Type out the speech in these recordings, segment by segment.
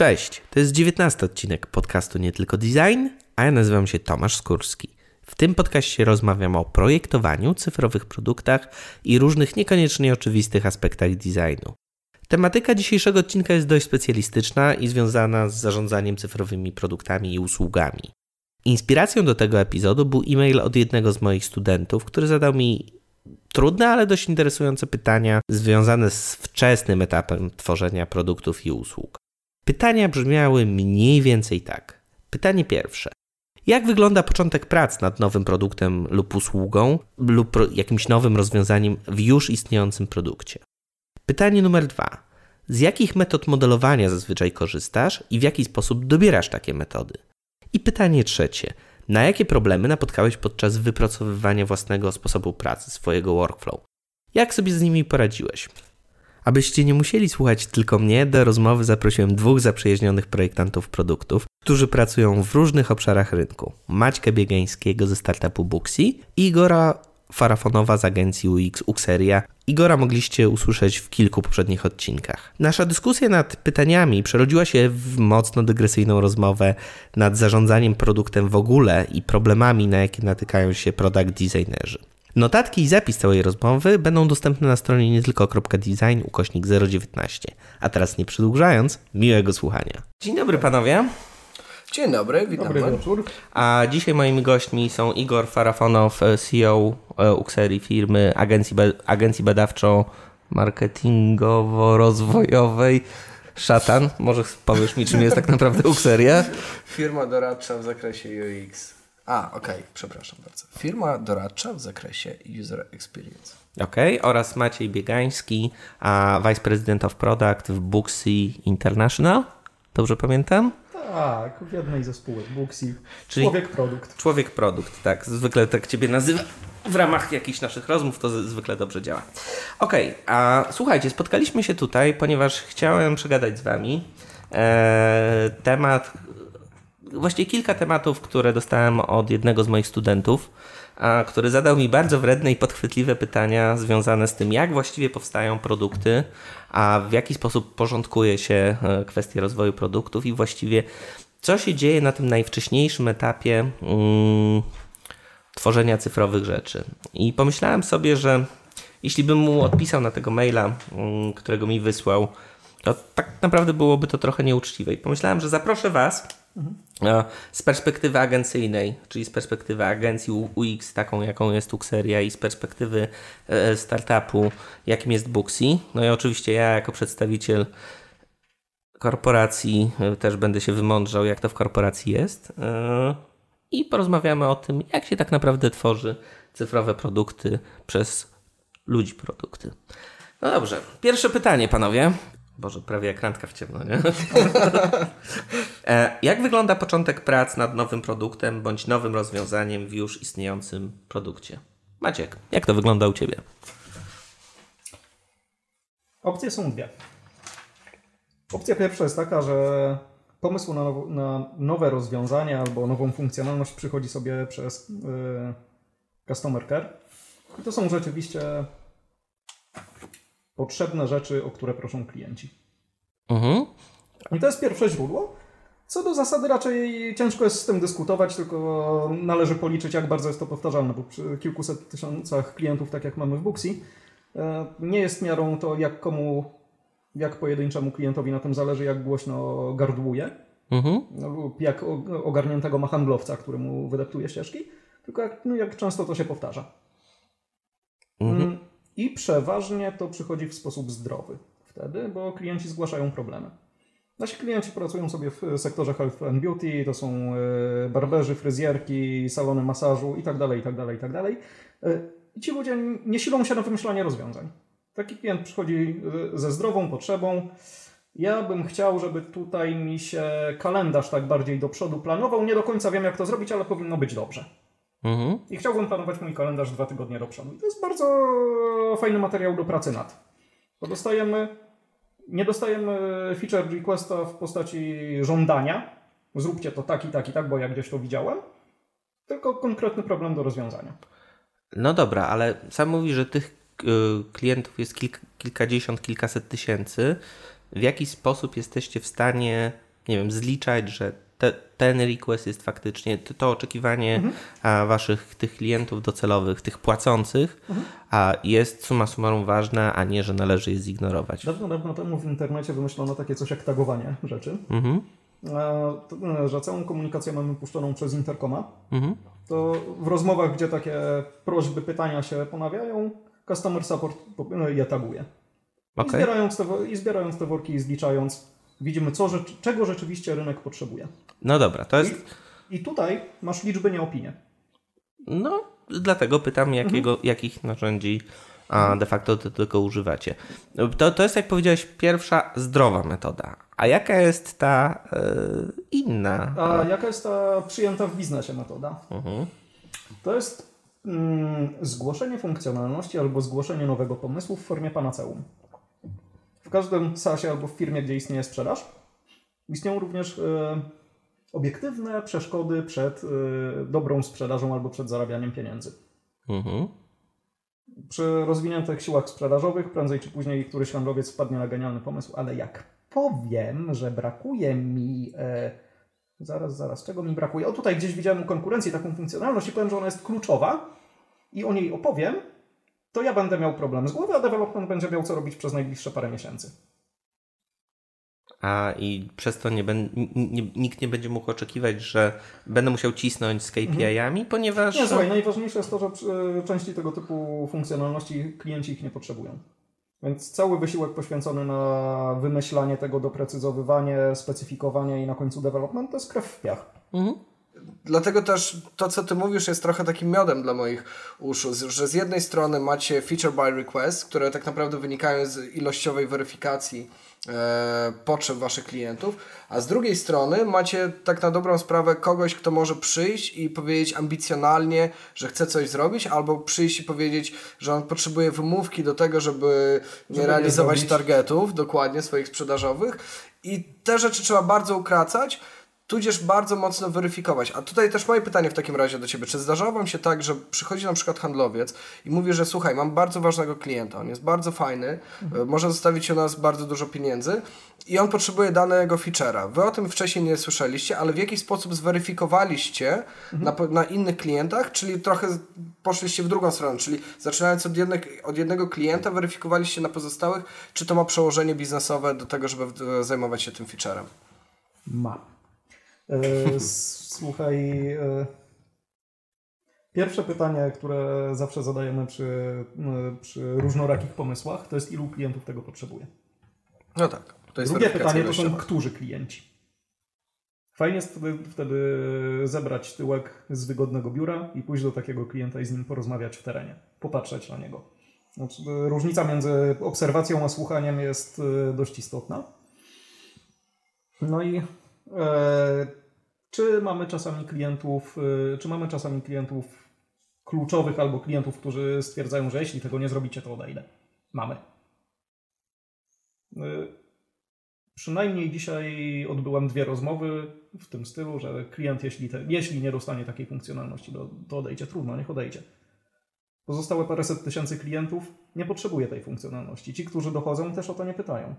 Cześć, to jest 19 odcinek podcastu Nie Tylko Design, a ja nazywam się Tomasz Skórski. W tym podcaście rozmawiam o projektowaniu, cyfrowych produktach i różnych niekoniecznie oczywistych aspektach designu. Tematyka dzisiejszego odcinka jest dość specjalistyczna i związana z zarządzaniem cyfrowymi produktami i usługami. Inspiracją do tego epizodu był e-mail od jednego z moich studentów, który zadał mi trudne, ale dość interesujące pytania związane z wczesnym etapem tworzenia produktów i usług. Pytania brzmiały mniej więcej tak. Pytanie pierwsze. Jak wygląda początek prac nad nowym produktem lub usługą lub jakimś nowym rozwiązaniem w już istniejącym produkcie? Pytanie numer dwa. Z jakich metod modelowania zazwyczaj korzystasz i w jaki sposób dobierasz takie metody? I pytanie trzecie. Na jakie problemy napotkałeś podczas wypracowywania własnego sposobu pracy, swojego workflow? Jak sobie z nimi poradziłeś? Abyście nie musieli słuchać tylko mnie, do rozmowy zaprosiłem dwóch zaprzyjaźnionych projektantów produktów, którzy pracują w różnych obszarach rynku. Maćka Biegańskiego ze startupu Booksy i Igora Farafonowa z agencji UX Uxeria. Igora mogliście usłyszeć w kilku poprzednich odcinkach. Nasza dyskusja nad pytaniami przerodziła się w mocno dygresyjną rozmowę nad zarządzaniem produktem w ogóle i problemami, na jakie natykają się product designerzy. Notatki i zapis całej rozmowy będą dostępne na stronie nietylko.design ukośnik 019. A teraz nie przedłużając, miłego słuchania. Dzień dobry panowie. Dzień dobry, witam. Dobry wieczór. A dzisiaj moimi gośćmi są Igor Farafonow, CEO Uxerii firmy agencji, agencji badawczo-marketingowo-rozwojowej Szatan. Może powiesz mi, czym jest tak naprawdę Uxeria? Firma doradcza w zakresie UX. A, okej, okay, przepraszam bardzo. Firma doradcza w zakresie User Experience. Okej, okay. oraz Maciej Biegański, a Vice President of Product w Booksy International. Dobrze pamiętam? Tak, w jednej ze spółek Booksy. Czyli człowiek produkt. Człowiek produkt, tak. Zwykle tak Ciebie nazywa. W ramach jakichś naszych rozmów to zwykle dobrze działa. Okej, okay, a słuchajcie, spotkaliśmy się tutaj, ponieważ chciałem przegadać z Wami e, temat, właściwie kilka tematów, które dostałem od jednego z moich studentów, a, który zadał mi bardzo wredne i podchwytliwe pytania związane z tym, jak właściwie powstają produkty, a w jaki sposób porządkuje się e, kwestie rozwoju produktów i właściwie co się dzieje na tym najwcześniejszym etapie mm, tworzenia cyfrowych rzeczy. I pomyślałem sobie, że jeśli bym mu odpisał na tego maila, mm, którego mi wysłał, to tak naprawdę byłoby to trochę nieuczciwe. I pomyślałem, że zaproszę Was. Z perspektywy agencyjnej, czyli z perspektywy agencji UX, taką jaką jest Uxeria i z perspektywy e, startupu, jakim jest Booksy. No i oczywiście ja jako przedstawiciel korporacji e, też będę się wymądrzał, jak to w korporacji jest. E, I porozmawiamy o tym, jak się tak naprawdę tworzy cyfrowe produkty przez ludzi produkty. No dobrze, pierwsze pytanie, panowie. Boże, prawie jak randka w ciemno, nie? E, jak wygląda początek prac nad nowym produktem bądź nowym rozwiązaniem w już istniejącym produkcie? Maciek, jak to wygląda u Ciebie? Opcje są dwie. Opcja pierwsza jest taka, że pomysł na, na nowe rozwiązanie albo nową funkcjonalność przychodzi sobie przez yy, Customer Care. I to są rzeczywiście potrzebne rzeczy, o które proszą klienci. Mhm. I to jest pierwsze źródło. Co do zasady raczej ciężko jest z tym dyskutować, tylko należy policzyć, jak bardzo jest to powtarzalne, bo przy kilkuset tysiącach klientów, tak jak mamy w Booksy, e, nie jest miarą to, jak komu, jak pojedynczemu klientowi na tym zależy, jak głośno gardłuje, mhm. lub jak ogarniętego ma handlowca, który mu wydeptuje ścieżki, tylko jak, no jak często to się powtarza. Mhm. I przeważnie to przychodzi w sposób zdrowy wtedy, bo klienci zgłaszają problemy. Nasi klienci pracują sobie w sektorze health and beauty, to są e, barberzy, fryzjerki, salony masażu itd., itd., itd. I ci ludzie nie silą się na wymyślanie rozwiązań. Taki klient przychodzi e, ze zdrową potrzebą. Ja bym chciał, żeby tutaj mi się kalendarz tak bardziej do przodu planował. Nie do końca wiem, jak to zrobić, ale powinno być dobrze. Mhm. I chciałbym planować mój kalendarz dwa tygodnie do przodu. I to jest bardzo fajny materiał do pracy nad. Bo dostajemy nie dostajemy feature requesta w postaci żądania. Zróbcie to tak i tak i tak, bo ja gdzieś to widziałem. Tylko konkretny problem do rozwiązania. No dobra, ale sam mówi, że tych y, klientów jest kilk, kilkadziesiąt, kilkaset tysięcy. W jaki sposób jesteście w stanie nie wiem, zliczać, że te, ten request jest faktycznie, to, oczekiwanie mhm. waszych tych klientów docelowych, tych płacących, mhm. a jest suma summarum ważne, a nie, że należy je zignorować. Dawno, dawno temu w internecie wymyślono takie coś jak tagowanie rzeczy. Mhm. A, że całą komunikację mamy puszczoną przez interkoma. Mhm. To w rozmowach, gdzie takie prośby, pytania się ponawiają, customer support je taguje. Okay. I, zbierając te, I zbierając te worki i zliczając, widzimy, co, czego rzeczywiście rynek potrzebuje. No dobra, to jest. I, i tutaj masz liczby, nie opinie. No, dlatego pytam, jakiego, mhm. jakich narzędzi a de facto to tylko używacie. To, to jest, jak powiedziałeś, pierwsza zdrowa metoda. A jaka jest ta yy, inna? A jaka jest ta przyjęta w biznesie metoda? Mhm. To jest mm, zgłoszenie funkcjonalności albo zgłoszenie nowego pomysłu w formie panaceum. W każdym SaaSie albo w firmie, gdzie istnieje sprzedaż, istnieją również y, obiektywne przeszkody przed y, dobrą sprzedażą albo przed zarabianiem pieniędzy. Mhm. Przy rozwiniętych siłach sprzedażowych prędzej czy później któryś handlowiec wpadnie na genialny pomysł, ale jak powiem, że brakuje mi... Y, zaraz, zaraz, czego mi brakuje? O, tutaj gdzieś widziałem u konkurencji taką funkcjonalność i powiem, że ona jest kluczowa i o niej opowiem, to ja będę miał problem z głowy, a development będzie miał co robić przez najbliższe parę miesięcy. A i przez to nie ben, nikt nie będzie mógł oczekiwać, że będę musiał cisnąć z KPI-ami, mhm. ponieważ. Nie, słuchaj, najważniejsze jest to, że części tego typu funkcjonalności klienci ich nie potrzebują. Więc cały wysiłek poświęcony na wymyślanie tego, doprecyzowywanie, specyfikowanie i na końcu development to jest krew w piach. Mhm. Dlatego też to, co ty mówisz, jest trochę takim miodem dla moich uszu, że z jednej strony macie feature by request, które tak naprawdę wynikają z ilościowej weryfikacji e, potrzeb waszych klientów, a z drugiej strony macie tak na dobrą sprawę kogoś, kto może przyjść i powiedzieć ambicjonalnie, że chce coś zrobić, albo przyjść i powiedzieć, że on potrzebuje wymówki do tego, żeby nie żeby realizować nie targetów, dokładnie swoich sprzedażowych. I te rzeczy trzeba bardzo ukracać, tudzież bardzo mocno weryfikować. A tutaj też moje pytanie w takim razie do Ciebie. Czy zdarzało Wam się tak, że przychodzi na przykład handlowiec i mówi, że słuchaj, mam bardzo ważnego klienta, on jest bardzo fajny, mhm. może zostawić u nas bardzo dużo pieniędzy i on potrzebuje danego feature'a. Wy o tym wcześniej nie słyszeliście, ale w jakiś sposób zweryfikowaliście mhm. na, na innych klientach, czyli trochę poszliście w drugą stronę, czyli zaczynając od, jednego, od jednego klienta, weryfikowaliście na pozostałych, czy to ma przełożenie biznesowe do tego, żeby zajmować się tym featurem? Ma. E, słuchaj, e, pierwsze pytanie, które zawsze zadajemy przy, e, przy różnorakich pomysłach, to jest ilu klientów tego potrzebuje. No tak. To jest Drugie pytanie to są którzy klienci. Fajnie jest wtedy, wtedy zebrać tyłek z wygodnego biura i pójść do takiego klienta i z nim porozmawiać w terenie, popatrzeć na niego. Znaczy, różnica między obserwacją a słuchaniem jest dość istotna. No i e, czy mamy czasami klientów, y, czy mamy czasami klientów kluczowych albo klientów, którzy stwierdzają, że jeśli tego nie zrobicie, to odejdę? Mamy. Y, przynajmniej dzisiaj odbyłem dwie rozmowy w tym stylu, że klient, jeśli, te, jeśli nie dostanie takiej funkcjonalności, to, to odejdzie. Trudno, niech odejdzie. Pozostałe paręset tysięcy klientów nie potrzebuje tej funkcjonalności. Ci, którzy dochodzą, też o to nie pytają.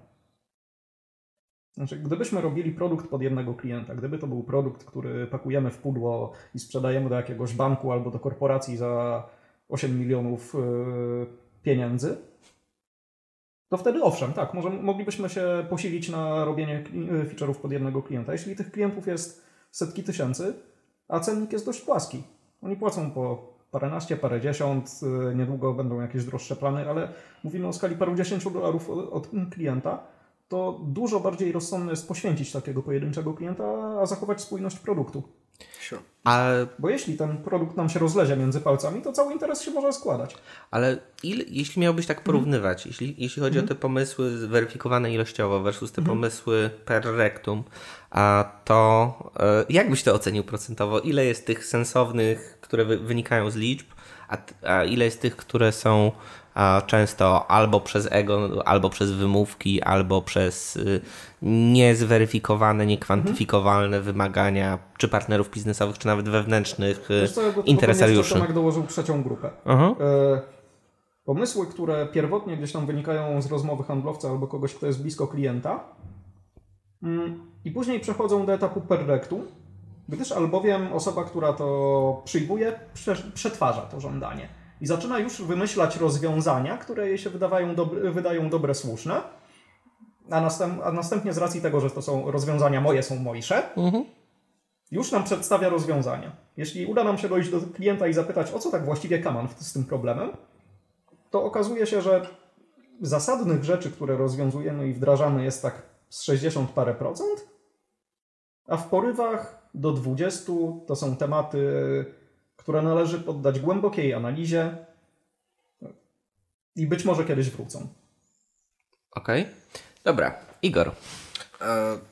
Znaczy, gdybyśmy robili produkt pod jednego klienta, gdyby to był produkt, który pakujemy w pudło i sprzedajemy do jakiegoś banku albo do korporacji za 8 milionów yy, pieniędzy, to wtedy owszem, tak, może moglibyśmy się posilić na robienie yy, feature'ów pod jednego klienta. Jeśli tych klientów jest setki tysięcy, a cennik jest dość płaski. Oni płacą po paręnaście, parędziesiąt, yy, niedługo będą jakieś droższe plany, ale mówimy o skali paru dziesięciu dolarów od klienta to dużo bardziej rozsądne jest poświęcić takiego pojedynczego klienta, a zachować spójność produktu. Sure. Ale... Bo jeśli ten produkt nam się rozlezie między palcami, to cały interes się może składać. Ale il, jeśli miałbyś tak porównywać, mm. jeśli, jeśli chodzi mm. o te pomysły zweryfikowane ilościowo versus te mm. pomysły per rectum, a to e, jak byś to ocenił procentowo? Ile jest tych sensownych, które wy, wynikają z liczb, a, a ile jest tych, które są często albo przez ego, albo przez wymówki, albo przez y, niezweryfikowane, niekwantyfikowalne mhm. wymagania czy partnerów biznesowych, czy nawet wewnętrznych y, co, interesariuszy. Tomek dołożył trzecią grupę. Uh-huh. Pomysły, które pierwotnie gdzieś tam wynikają z rozmowy handlowca albo kogoś, kto jest blisko klienta, I później przechodzą do etapu perrektu, gdyż albowiem osoba, która to przyjmuje, przetwarza to żądanie i zaczyna już wymyślać rozwiązania, które jej się wydawają dobre, wydają dobre, słuszne, a, następ, a, następnie z racji tego, że to są rozwiązania moje, są mojsze, mhm. już nam przedstawia rozwiązania. Jeśli uda nam się dojść do klienta i zapytać, o co tak właściwie Kaman z tym problemem, to okazuje się, że zasadnych rzeczy, które rozwiązujemy i wdrażamy jest tak z 60 parę procent, a w porywach do 20 to są tematy, które należy poddać głębokiej analizie i być może kiedyś wrócą. Okej. Okay. Dobra, Igor.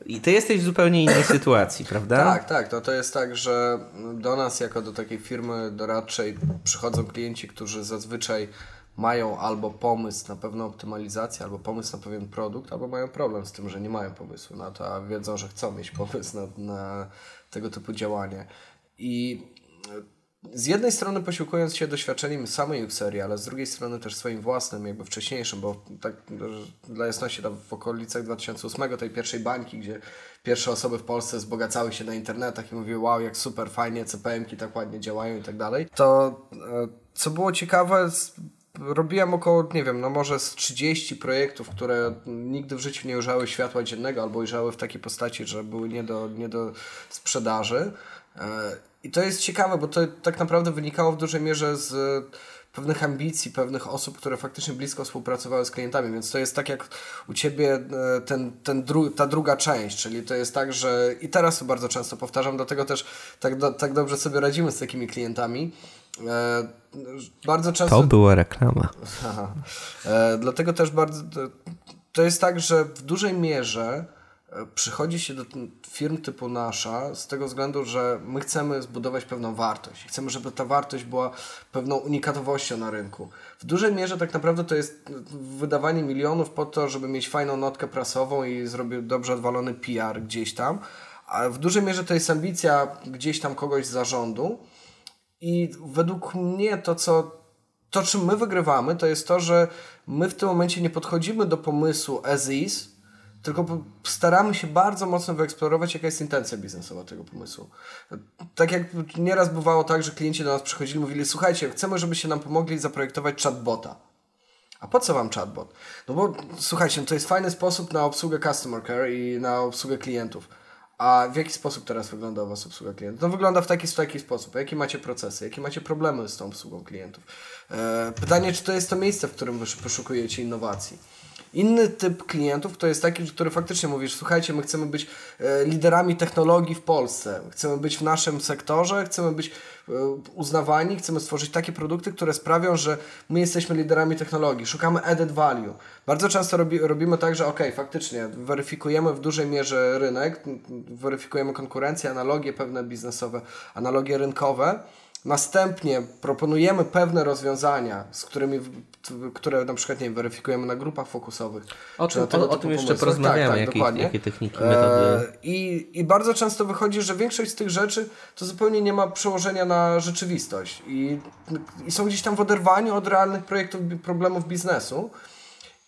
I ty jesteś w zupełnie innej sytuacji, prawda? Tak, tak. No to jest tak, że do nas, jako do takiej firmy doradczej, przychodzą klienci, którzy zazwyczaj mają albo pomysł na pewną optymalizację, albo pomysł na pewien produkt, albo mają problem z tym, że nie mają pomysłu na to, a wiedzą, że chcą mieć pomysł na, na tego typu działanie. I z jednej strony posiłkując się doświadczeniem samej Uxerii, ale z drugiej strony też swoim własnym, jakby wcześniejszym, bo tak dla jasności tam w okolicach 2008 tej pierwszej bańki, gdzie pierwsze osoby w Polsce wzbogacały się na internetach i mówiły wow, jak super, fajnie, CPM-ki tak ładnie działają i tak dalej, to e, co było ciekawe, robiłem około, nie wiem, no może z 30 projektów, które nigdy w życiu nie ujrzały światła dziennego albo ujrzały w takiej postaci, że były nie do, nie do sprzedaży. E, I to jest ciekawe, bo to tak naprawdę wynikało w dużej mierze z pewnych ambicji, pewnych osób, które faktycznie blisko współpracowały z klientami, więc to jest tak jak u Ciebie e, ten, ten dru ta druga część, czyli to jest tak, że i teraz to bardzo często powtarzam, dlatego też tak, do, tak dobrze sobie radzimy z takimi klientami, E, bardzo często... To była reklama. E, dlatego też bardzo... To jest tak, że w dużej mierze przychodzi się do firm typu nasza z tego względu, że my chcemy zbudować pewną wartość. Chcemy, żeby ta wartość była pewną unikatowością na rynku. W dużej mierze tak naprawdę to jest wydawanie milionów po to, żeby mieć fajną notkę prasową i zrobić dobrze odwalony PR gdzieś tam. Ale w dużej mierze to jest ambicja gdzieś tam kogoś z zarządu, i według mnie to, co, to czym my wygrywamy, to jest to, że my w tym momencie nie podchodzimy do pomysłu as is, tylko staramy się bardzo mocno wyeksplorować, jaka jest intencja biznesowa tego pomysłu. Tak jak nieraz bywało tak, że klienci do nas przychodzili mówili, słuchajcie, chcemy, żebyście nam pomogli zaprojektować chatbota. A po co wam chatbot? No bo słuchajcie, no to jest fajny sposób na obsługę customer care i na obsługę klientów. A w jaki sposób teraz wygląda u Was obsługa klientów? No wygląda w taki, w taki sposób. Jakie macie procesy? Jakie macie problemy z tą obsługą klientów? E, pytanie, czy to jest to miejsce, w którym poszukujecie innowacji? Inny typ klientów to jest taki, który faktycznie mówisz, słuchajcie, my chcemy być e, liderami technologii w Polsce, chcemy być w naszym sektorze, chcemy być e, uznawani, chcemy stworzyć takie produkty, które sprawią, że my jesteśmy liderami technologii, szukamy added value. Bardzo często robi, robimy tak, że ok, faktycznie weryfikujemy w dużej mierze rynek, weryfikujemy konkurencję, analogie pewne biznesowe, analogie rynkowe, Następnie proponujemy pewne rozwiązania, z którymi, które na przykład nie weryfikujemy na grupach fokusowych. O, czym, o, o tym jeszcze porozmawiamy, tak, tak, jakie, dokładnie. jakie techniki, metody. E, I, I bardzo często wychodzi, że większość z tych rzeczy to zupełnie nie ma przełożenia na rzeczywistość i, i są gdzieś tam w oderwaniu od realnych projektów, problemów biznesu.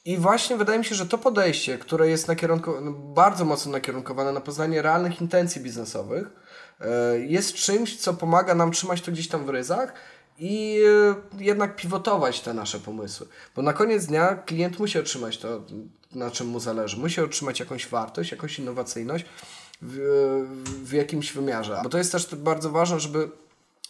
I właśnie wydaje mi się, że to podejście, które jest nakierunkowane, bardzo mocno nakierunkowane na poznanie realnych intencji biznesowych, jest czymś, co pomaga nam trzymać to gdzieś tam w ryzach i e, jednak pivotować te nasze pomysły. Bo na koniec dnia klient musi otrzymać to, na czym mu zależy. Musi otrzymać jakąś wartość, jakąś innowacyjność w, w jakimś wymiarze. Bo to jest też bardzo ważne, żeby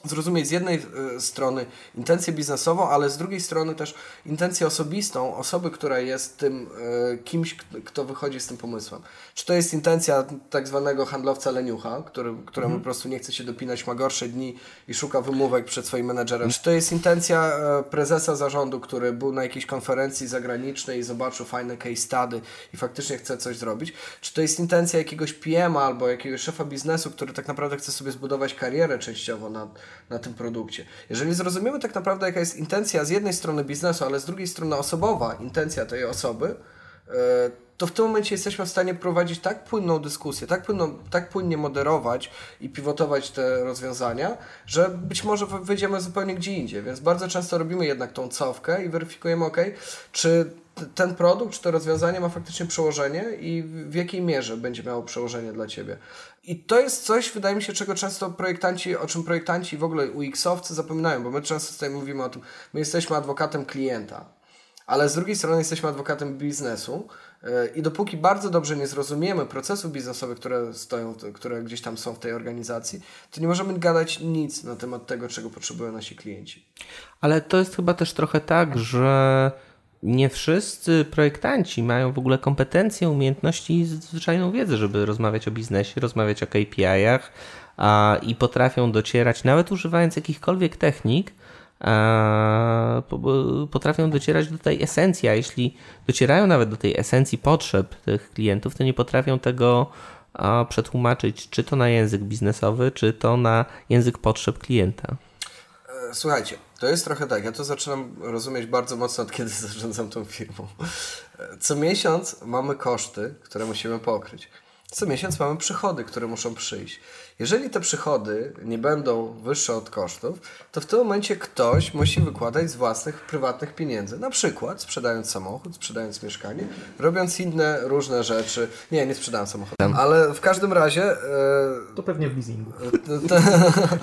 zrozumieć z jednej e, strony intencję biznesową, ale z drugiej strony też intencję osobistą osoby, która jest tym e, kimś, kto wychodzi z tym pomysłem. Czy to jest intencja tak zwanego handlowca leniucha, który, któremu mhm. po prostu nie chce się dopinać, ma gorsze dni i szuka wymówek przed swoim menedżerem. Czy to jest intencja e, prezesa zarządu, który był na jakiejś konferencji zagranicznej i zobaczył fajne case study i faktycznie chce coś zrobić. Czy to jest intencja jakiegoś PM albo jakiegoś szefa biznesu, który tak naprawdę chce sobie zbudować karierę częściowo na na tym produkcie. Jeżeli zrozumiemy tak naprawdę, jaka jest intencja z jednej strony biznesu, ale z drugiej strony osobowa intencja tej osoby, e, to w tym momencie jesteśmy w stanie prowadzić tak płynną dyskusję, tak, płynną, tak płynnie moderować i pivotować te rozwiązania, że być może wyjdziemy zupełnie gdzie indziej. Więc bardzo często robimy jednak tą cofkę i weryfikujemy, ok, czy ten produkt, czy to rozwiązanie ma faktycznie przełożenie i w jakiej mierze będzie miało przełożenie dla Ciebie. I to jest coś, wydaje mi się, czego często projektanci, o czym projektanci w ogóle UX-owcy zapominają, bo my często tutaj mówimy o tym, my jesteśmy adwokatem klienta, ale z drugiej strony jesteśmy adwokatem biznesu e, i dopóki bardzo dobrze nie zrozumiemy procesów biznesowych, które stoją, które gdzieś tam są w tej organizacji, to nie możemy gadać nic na temat tego, czego potrzebują nasi klienci. Ale to jest chyba też trochę tak, że nie wszyscy projektanci mają w ogóle kompetencje, umiejętności i zwyczajną wiedzę, żeby rozmawiać o biznesie, rozmawiać o KPI-ach a, i potrafią docierać, nawet używając jakichkolwiek technik, a, po, potrafią docierać do tej esencji, a jeśli docierają nawet do tej esencji potrzeb tych klientów, to nie potrafią tego a, przetłumaczyć, czy to na język biznesowy, czy to na język potrzeb klienta. E, słuchajcie, to jest trochę tak, ja to zaczynam rozumieć bardzo mocno od kiedy zarządzam tą firmą. Co miesiąc mamy koszty, które musimy pokryć. Co miesiąc mamy przychody, które muszą przyjść. Jeżeli te przychody nie będą wyższe od kosztów, to w tym momencie ktoś musi wykładać z własnych prywatnych pieniędzy. Na przykład sprzedając samochód, sprzedając mieszkanie, robiąc inne różne rzeczy. Nie, nie sprzedałem samochodu. Ale w każdym razie. E, to pewnie w leasingu.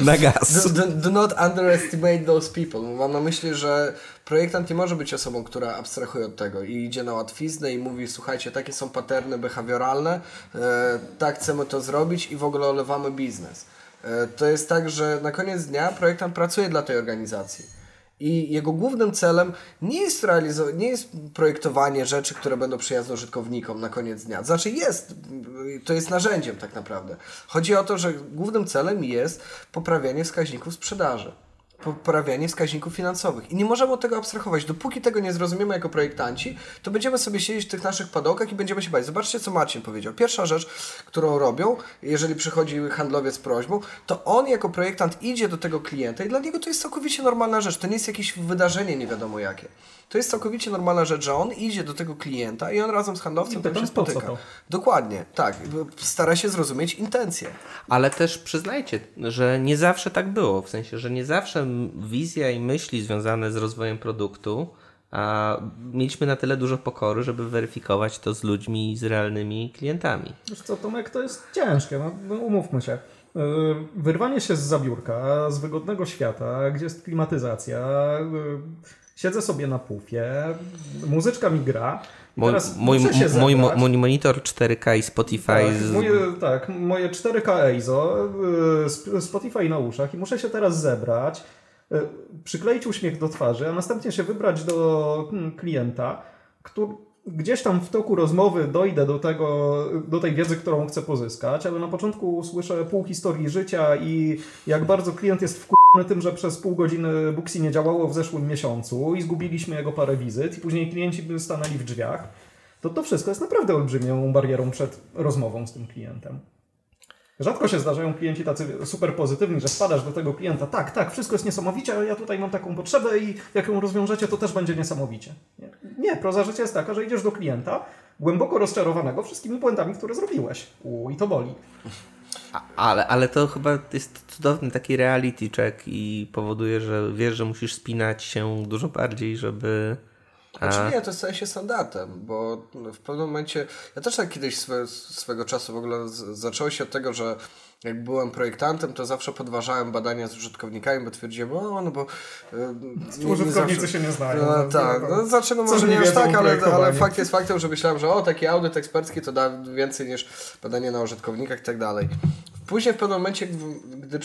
Na gaz. Do, do, do not underestimate those people. Mam na myśli, że projektant nie może być osobą, która abstrahuje od tego i idzie na łatwiznę i mówi, słuchajcie, takie są paterny behawioralne, e, tak chcemy to zrobić i w ogóle olewamy biznes. E, to jest tak, że na koniec dnia projektant pracuje dla tej organizacji. I jego głównym celem nie jest, nie jest projektowanie rzeczy, które będą przyjazne użytkownikom na koniec dnia. Znaczy jest, to jest narzędziem tak naprawdę. Chodzi o to, że głównym celem jest poprawianie wskaźników sprzedaży poprawianie wskaźników finansowych. I nie możemy od tego abstrahować. Dopóki tego nie zrozumiemy jako projektanci, to będziemy sobie siedzieć w tych naszych padołkach i będziemy się bać. Zobaczcie, co Marcin powiedział. Pierwsza rzecz, którą robią, jeżeli przychodzi handlowiec z prośbą, to on jako projektant idzie do tego klienta i dla niego to jest całkowicie normalna rzecz. To nie jest jakieś wydarzenie nie wiadomo jakie. To jest całkowicie normalna rzecz, że on idzie do tego klienta i on razem z handlowcem tam się spotyka. Dokładnie, tak. Stara się zrozumieć intencje. Ale też przyznajcie, że nie zawsze tak było. W sensie, że nie zawsze wizja i myśli związane z rozwojem produktu a mieliśmy na tyle dużo pokory, żeby weryfikować to z ludźmi z realnymi klientami. Wiesz co, Tomek, to jest ciężkie, no, no umówmy się. E, wyrwanie się z zabiórka, z wygodnego świata, gdzie jest klimatyzacja, e, siedzę sobie na pufie, muzyczka mi gra. Mój, mój, mój, mój, monitor 4K i Spotify. Tak, z... moje, tak, moje 4K EIZO, y, Spotify na uszach i muszę się teraz zebrać, przykleić uśmiech do twarzy, a następnie się wybrać do hmm, klienta, który gdzieś tam w toku rozmowy dojdę do, tego, do tej wiedzy, którą chcę pozyskać, ale na początku słyszę pół historii życia i jak bardzo klient jest wkurzony tym, że przez pół godziny Booksy nie działało w zeszłym miesiącu i zgubiliśmy jego parę wizyt i później klienci by stanęli w drzwiach, to to wszystko jest naprawdę olbrzymią barierą przed rozmową z tym klientem. Rzadko się zdarzają klienci tacy super pozytywni, że spadasz do tego klienta, tak, tak, wszystko jest niesamowicie, ale ja tutaj mam taką potrzebę i jak ją rozwiążecie, to też będzie niesamowicie. Nie, nie proza życia jest taka, że idziesz do klienta głęboko rozczarowanego wszystkimi błędami, które zrobiłeś. U, i to boli. ale, ale to chyba jest cudowny taki reality check i powoduje, że wiesz, że musisz spinać się dużo bardziej, żeby znaczy nie, to staje się standardem, bo w pewnym momencie, ja też tak kiedyś swe, swego czasu w ogóle z, zaczęło się od tego, że jak byłem projektantem, to zawsze podważałem badania z użytkownikami, bo twierdziłem, o, no bo... Yy, użytkownicy zawsze... się nie znają. No, no, tak, no, znaczy, no może nie aż tak, ale, ale fakt jest faktem, że myślałem, że o, taki audyt ekspercki to da więcej niż badanie na użytkownikach i tak dalej. Później w pewnym momencie, gdy,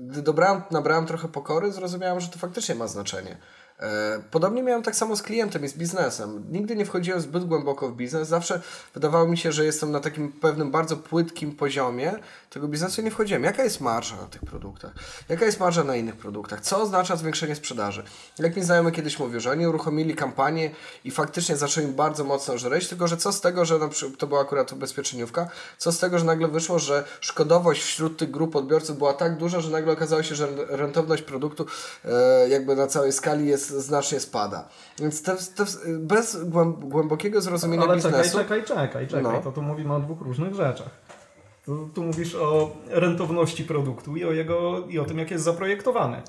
gdy dobrałem, nabrałem trochę pokory, zrozumiałem, że to faktycznie ma znaczenie. E, podobnie miałem tak samo z klientem i z biznesem. Nigdy nie wchodziłem zbyt głęboko w biznes. Zawsze wydawało mi się, że jestem na takim pewnym bardzo płytkim poziomie tego biznesu nie wchodziłem. Jaka jest marża na tych produktach? Jaka jest marża na innych produktach? Co oznacza zwiększenie sprzedaży? Jak mi znajomy kiedyś mówił, że oni uruchomili kampanię i faktycznie zaczęli bardzo mocno żreć, tylko że co z tego, że na przykład, to była akurat ubezpieczeniówka, co z tego, że nagle wyszło, że szkodowość wśród tych grup odbiorców była tak duża, że nagle okazało się, że rentowność produktu e, jakby na całej skali jest znacznie spada. Więc te, te, bez głębokiego zrozumienia Ale biznesu... czekaj, czekaj, czekaj, czekaj. No. To tu mówimy o dwóch różnych rzeczach. Tu, tu mówisz o rentowności produktu i o, jego, i o tym, jak jest zaprojektowany.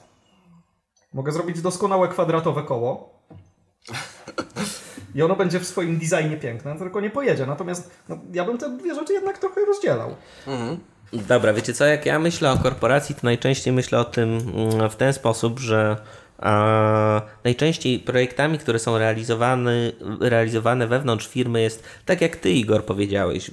Mogę zrobić doskonałe kwadratowe koło. I ono będzie w swoim designie piękne, tylko nie pojedzie. Natomiast no, ja bym te dwie rzeczy jednak trochę rozdzielał. Mhm. Dobra, wiecie co, jak ja myślę o korporacji, to najczęściej myślę o tym mm, w ten sposób, że a najczęściej projektami, które są realizowane, realizowane wewnątrz firmy jest tak jak ty Igor powiedziałeś.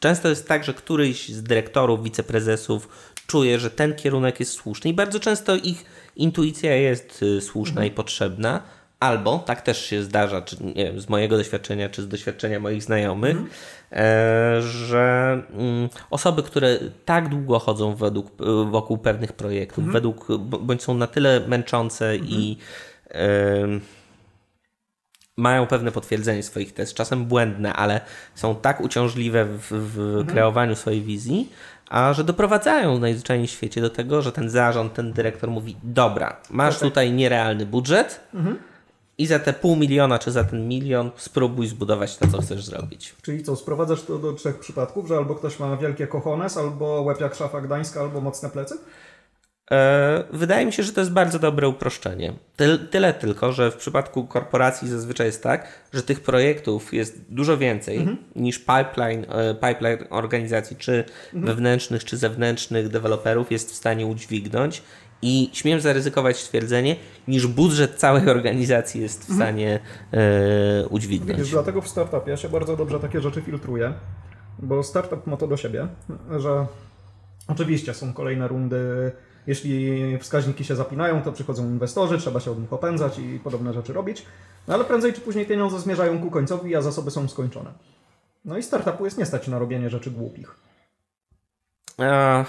Często jest tak, że któryś z dyrektorów, wiceprezesów czuje, że ten kierunek jest słuszny i bardzo często ich intuicja jest y, słuszna mhm. i potrzebna, Albo, tak też się zdarza, czy nie wiem, z mojego doświadczenia, czy z doświadczenia moich znajomych, mm. e, że mm, osoby, które tak długo chodzą według, wokół pewnych projektów, mm. według, bądź są na tyle męczące mm. i e, mają pewne potwierdzenie swoich test, czasem błędne, ale są tak uciążliwe w, w mm. kreowaniu swojej wizji, a że doprowadzają najzwyczajniej w świecie do tego, że ten zarząd, ten dyrektor mówi: Dobra, masz tak, tak. tutaj nierealny budżet. Mm i za te pół miliona czy za ten milion spróbuj zbudować to, co chcesz zrobić. Czyli co, sprowadzasz to do trzech przypadków, że albo ktoś ma wielkie kochones, albo łeb jak szafa gdańska, albo mocne plecy? E, wydaje mi się, że to jest bardzo dobre uproszczenie. Tyle tylko, że w przypadku korporacji zazwyczaj jest tak, że tych projektów jest dużo więcej mhm. niż pipeline, e, pipeline organizacji, czy mhm. wewnętrznych, czy zewnętrznych deweloperów jest w stanie udźwignąć i śmiem zaryzykować stwierdzenie, niż budżet całej organizacji jest w mhm. stanie e, udźwignąć. Widzisz, dlatego w startupie się bardzo dobrze takie rzeczy filtruje, bo startup ma to do siebie, że oczywiście są kolejne rundy, jeśli wskaźniki się zapinają, to przychodzą inwestorzy, trzeba się od nich opędzać i podobne rzeczy robić, no ale prędzej czy później pieniądze zmierzają ku końcowi, a zasoby są skończone. No i startupu jest nie stać na robienie rzeczy głupich. A,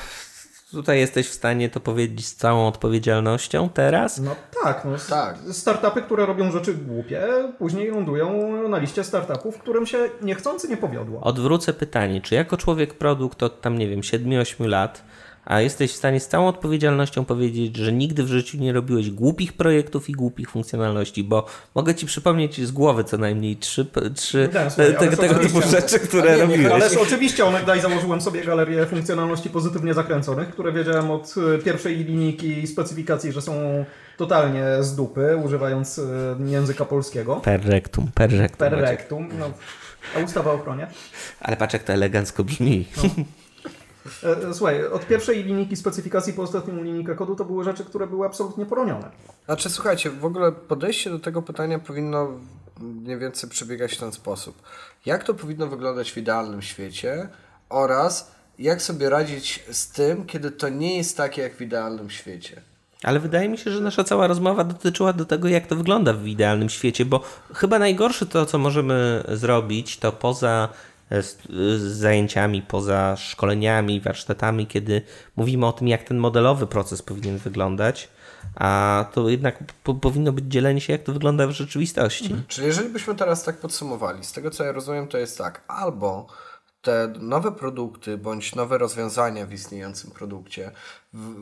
Tutaj jesteś w stanie to powiedzieć z całą odpowiedzialnością teraz? No tak, no, tak. Startupy, które robią rzeczy głupie, później lądują na liście startupów, którym się niechcący nie powiodło. Odwrócę pytanie, czy jako człowiek produkt od tam, nie wiem, 7-8 lat a jesteś w stanie z całą odpowiedzialnością powiedzieć, że nigdy w życiu nie robiłeś głupich projektów i głupich funkcjonalności, bo mogę ci przypomnieć z głowy co najmniej trzy, trzy no, tego, tego typu rzeczy, które robiłeś. Ale oczywiście onegdaj założyłem sobie galerię funkcjonalności pozytywnie zakręconych, które wiedziałem od e, pierwszej linijki specyfikacji, że są totalnie z dupy, używając e, języka polskiego. Per rectum, per rectum. Per rectum, no, a ustawa o ochronie. Ale patrz jak to elegancko brzmi. No. E, e, słuchaj, od pierwszej linijki specyfikacji po ostatnią linijkę kodu to były rzeczy, które były absolutnie poronione. Znaczy, słuchajcie, w ogóle podejście do tego pytania powinno mniej więcej przebiegać w ten sposób. Jak to powinno wyglądać w idealnym świecie oraz jak sobie radzić z tym, kiedy to nie jest takie jak w idealnym świecie. Ale wydaje mi się, że nasza cała rozmowa dotyczyła do tego, jak to wygląda w idealnym świecie, bo chyba najgorsze to, co możemy zrobić, to poza z, z zajęciami, poza szkoleniami, warsztatami, kiedy mówimy o tym, jak ten modelowy proces powinien wyglądać, a to jednak po, powinno być dzielenie się, jak to wygląda w rzeczywistości. Mhm. Czyli jeżeli byśmy teraz tak podsumowali, z tego co ja rozumiem, to jest tak, albo te nowe produkty bądź nowe rozwiązania w istniejącym produkcie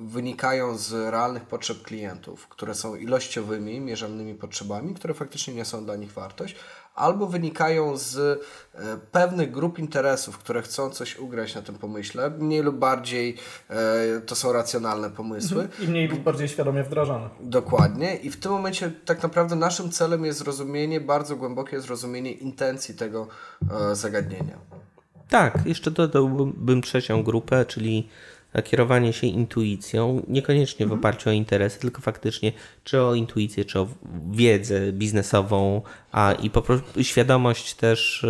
wynikają z realnych potrzeb klientów, które są ilościowymi, mierzalnymi potrzebami, które faktycznie nie są dla nich wartość, albo wynikają z e, pewnych grup interesów, które chcą coś ugrać na tym pomyśle. Mniej lub bardziej e, to są racjonalne pomysły. Mhm. I mniej lub bardziej świadomie wdrażane. Dokładnie. I w tym momencie tak naprawdę naszym celem jest zrozumienie, bardzo głębokie zrozumienie intencji tego e, zagadnienia. Tak, jeszcze dodałbym trzecią grupę, czyli kierowanie się intuicją, niekoniecznie w mhm. oparciu o interesy, tylko faktycznie czy o intuicję, czy o wiedzę biznesową, a i po prostu świadomość też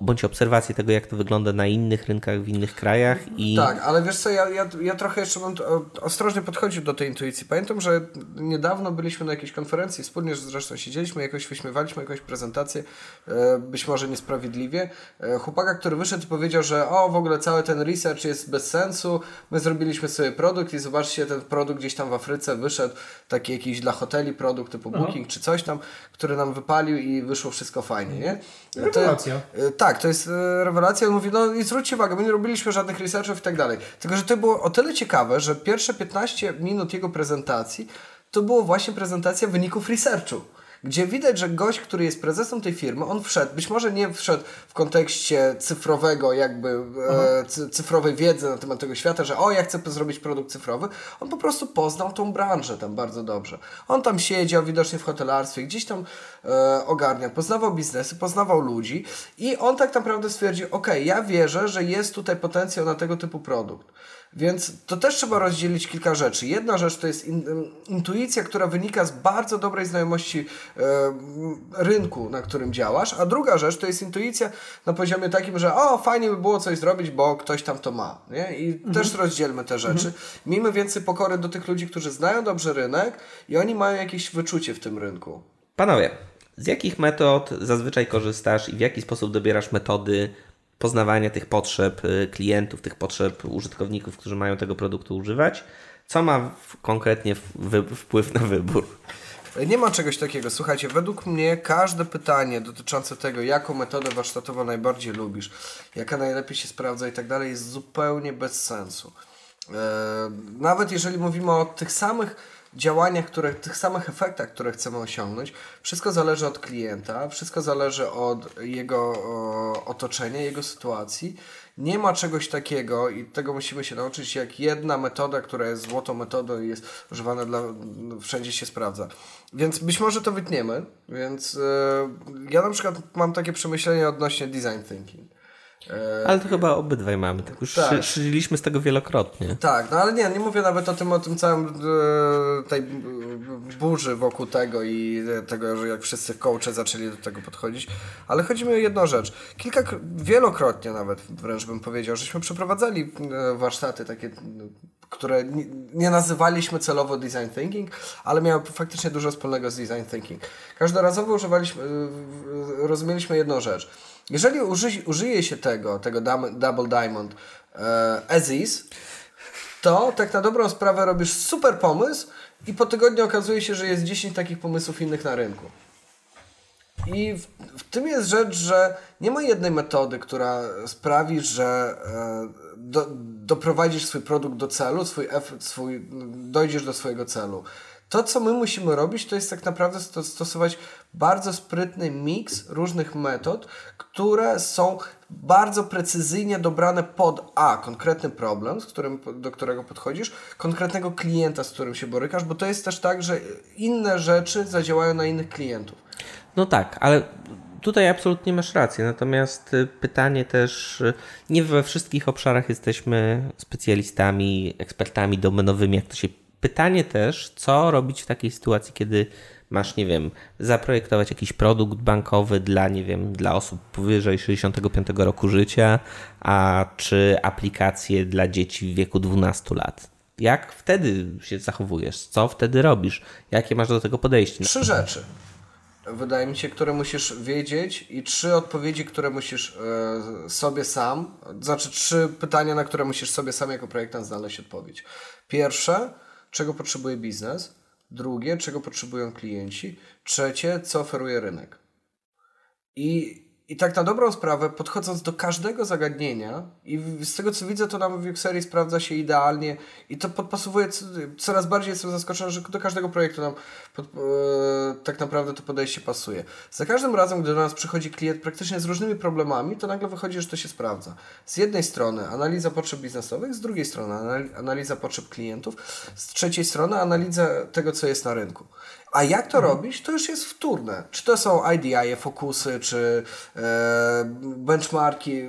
bądź obserwację tego, jak to wygląda na innych rynkach, w innych krajach. I... Tak, ale wiesz co, ja, ja, ja trochę jeszcze bym ostrożnie podchodził do tej intuicji. Pamiętam, że niedawno byliśmy na jakiejś konferencji, wspólnie zresztą siedzieliśmy, jakoś wyśmiewaliśmy jakąś prezentację, e, być może niesprawiedliwie. E, chłopaka, który wyszedł i powiedział, że o, w ogóle cały ten research jest bez sensu, my zrobiliśmy sobie produkt i zobaczcie, ten produkt gdzieś tam w Afryce wyszedł, taki jakiś dla hoteli produkt typu Booking czy coś tam, który nam wypalił i wyszło wszystko fajnie, nie? Rewelacja. E, tak, to jest e, rewelacja. On mówi, no i zwróćcie uwagę, my nie robiliśmy żadnych researchów i tak dalej. Tylko, że to było o tyle ciekawe, że pierwsze 15 minut jego prezentacji to było właśnie prezentacja wyników researchu gdzie widać, że gość, który jest prezesem tej firmy, on wszedł, być może nie wszedł w kontekście cyfrowego, jakby e, cyfrowej wiedzy na temat tego świata, że o, ja chcę zrobić produkt cyfrowy, on po prostu poznał tą branżę tam bardzo dobrze. On tam siedział widocznie w hotelarstwie, gdzieś tam e, ogarniał, poznawał biznesy, poznawał ludzi i on tak naprawdę stwierdził, ok, ja wierzę, że jest tutaj potencjał na tego typu produkt. Więc to też trzeba rozdzielić kilka rzeczy. Jedna rzecz to jest in, intuicja, która wynika z bardzo dobrej znajomości e, rynku, na którym działasz, a druga rzecz to jest intuicja na poziomie takim, że o, fajnie by było coś zrobić, bo ktoś tam to ma. Nie? I mhm. też rozdzielmy te rzeczy. Mhm. Miejmy więcej pokory do tych ludzi, którzy znają dobrze rynek i oni mają jakieś wyczucie w tym rynku. Panowie, z jakich metod zazwyczaj korzystasz i w jaki sposób dobierasz metody poznawania tych potrzeb y, klientów, tych potrzeb użytkowników, którzy mają tego produktu używać, co ma konkretnie wpływ na wybór. Nie ma czegoś takiego. Słuchajcie, według mnie każde pytanie dotyczące tego, jaką metodę warsztatową najbardziej lubisz, jaka najlepiej się sprawdza i tak dalej, jest zupełnie bez sensu. E, nawet jeżeli mówimy o tych samych działaniach, które, tych samych efektach, które chcemy osiągnąć, wszystko zależy od klienta, wszystko zależy od jego o, otoczenia, jego sytuacji. Nie ma czegoś takiego i tego musimy się nauczyć, jak jedna metoda, która jest złotą metodą i jest używana dla, wszędzie się sprawdza. Więc być może to wytniemy, więc yy, ja na przykład mam takie przemyślenia odnośnie design thinking ale to chyba obydwaj mamy, tak już tak. szydziliśmy z tego wielokrotnie. Tak, no ale nie, nie mówię nawet o tym, o tym całym e, tej burzy wokół tego i tego, że jak wszyscy coache zaczęli do tego podchodzić, ale chodzi mi o jedną rzecz. Kilka, wielokrotnie nawet wręcz bym powiedział, żeśmy przeprowadzali e, warsztaty takie które nie nazywaliśmy celowo design thinking, ale miały faktycznie dużo wspólnego z design thinking. Każdorazowo używaliśmy, rozumieliśmy jedną rzecz – jeżeli uży, użyje się tego, tego Double Diamond e, as is, to tak na dobrą sprawę robisz super pomysł i po tygodniu okazuje się, że jest 10 takich pomysłów innych na rynku. I w, w tym jest rzecz, że nie ma jednej metody, która sprawi, że e, do, doprowadzisz swój produkt do celu, swój, swój, dojdziesz do swojego celu. To, co my musimy robić, to jest tak naprawdę stosować bardzo sprytny miks różnych metod, które są bardzo precyzyjnie dobrane pod A, konkretny problem, z którym, do którego podchodzisz, konkretnego klienta, z którym się borykasz, bo to jest też tak, że inne rzeczy zadziałają na innych klientów. No tak, ale tutaj absolutnie masz rację. Natomiast y, pytanie też, y, nie we wszystkich obszarach jesteśmy specjalistami, ekspertami domenowymi, jak to się Pytanie też, co robić w takiej sytuacji, kiedy masz, nie wiem, zaprojektować jakiś produkt bankowy dla, nie wiem, dla osób powyżej 65 roku życia, a czy aplikację dla dzieci w wieku 12 lat. Jak wtedy się zachowujesz? Co wtedy robisz? Jakie masz do tego podejście? Trzy rzeczy. Wydaje mi się, które musisz wiedzieć i trzy odpowiedzi, które musisz e, sobie sam, znaczy trzy pytania, na które musisz sobie sam jako projektant znaleźć odpowiedź. Pierwsze, czego potrzebuje biznes, drugie, czego potrzebują klienci, trzecie, co oferuje rynek. I i tak na dobrą sprawę, podchodząc do każdego zagadnienia, i z tego co widzę, to nam w Uxerii sprawdza się idealnie i to podpasowuje, coraz bardziej jestem zaskoczony, że do każdego projektu nam pod, e, tak naprawdę to podejście pasuje. Za każdym razem, gdy do nas przychodzi klient praktycznie z różnymi problemami, to nagle wychodzi, że to się sprawdza. Z jednej strony analiza potrzeb biznesowych, z drugiej strony analiza potrzeb klientów, z trzeciej strony analiza tego, co jest na rynku. A jak to mhm. robić, to już jest wtórne. Czy to są IDI, fokusy, czy e, benchmarki,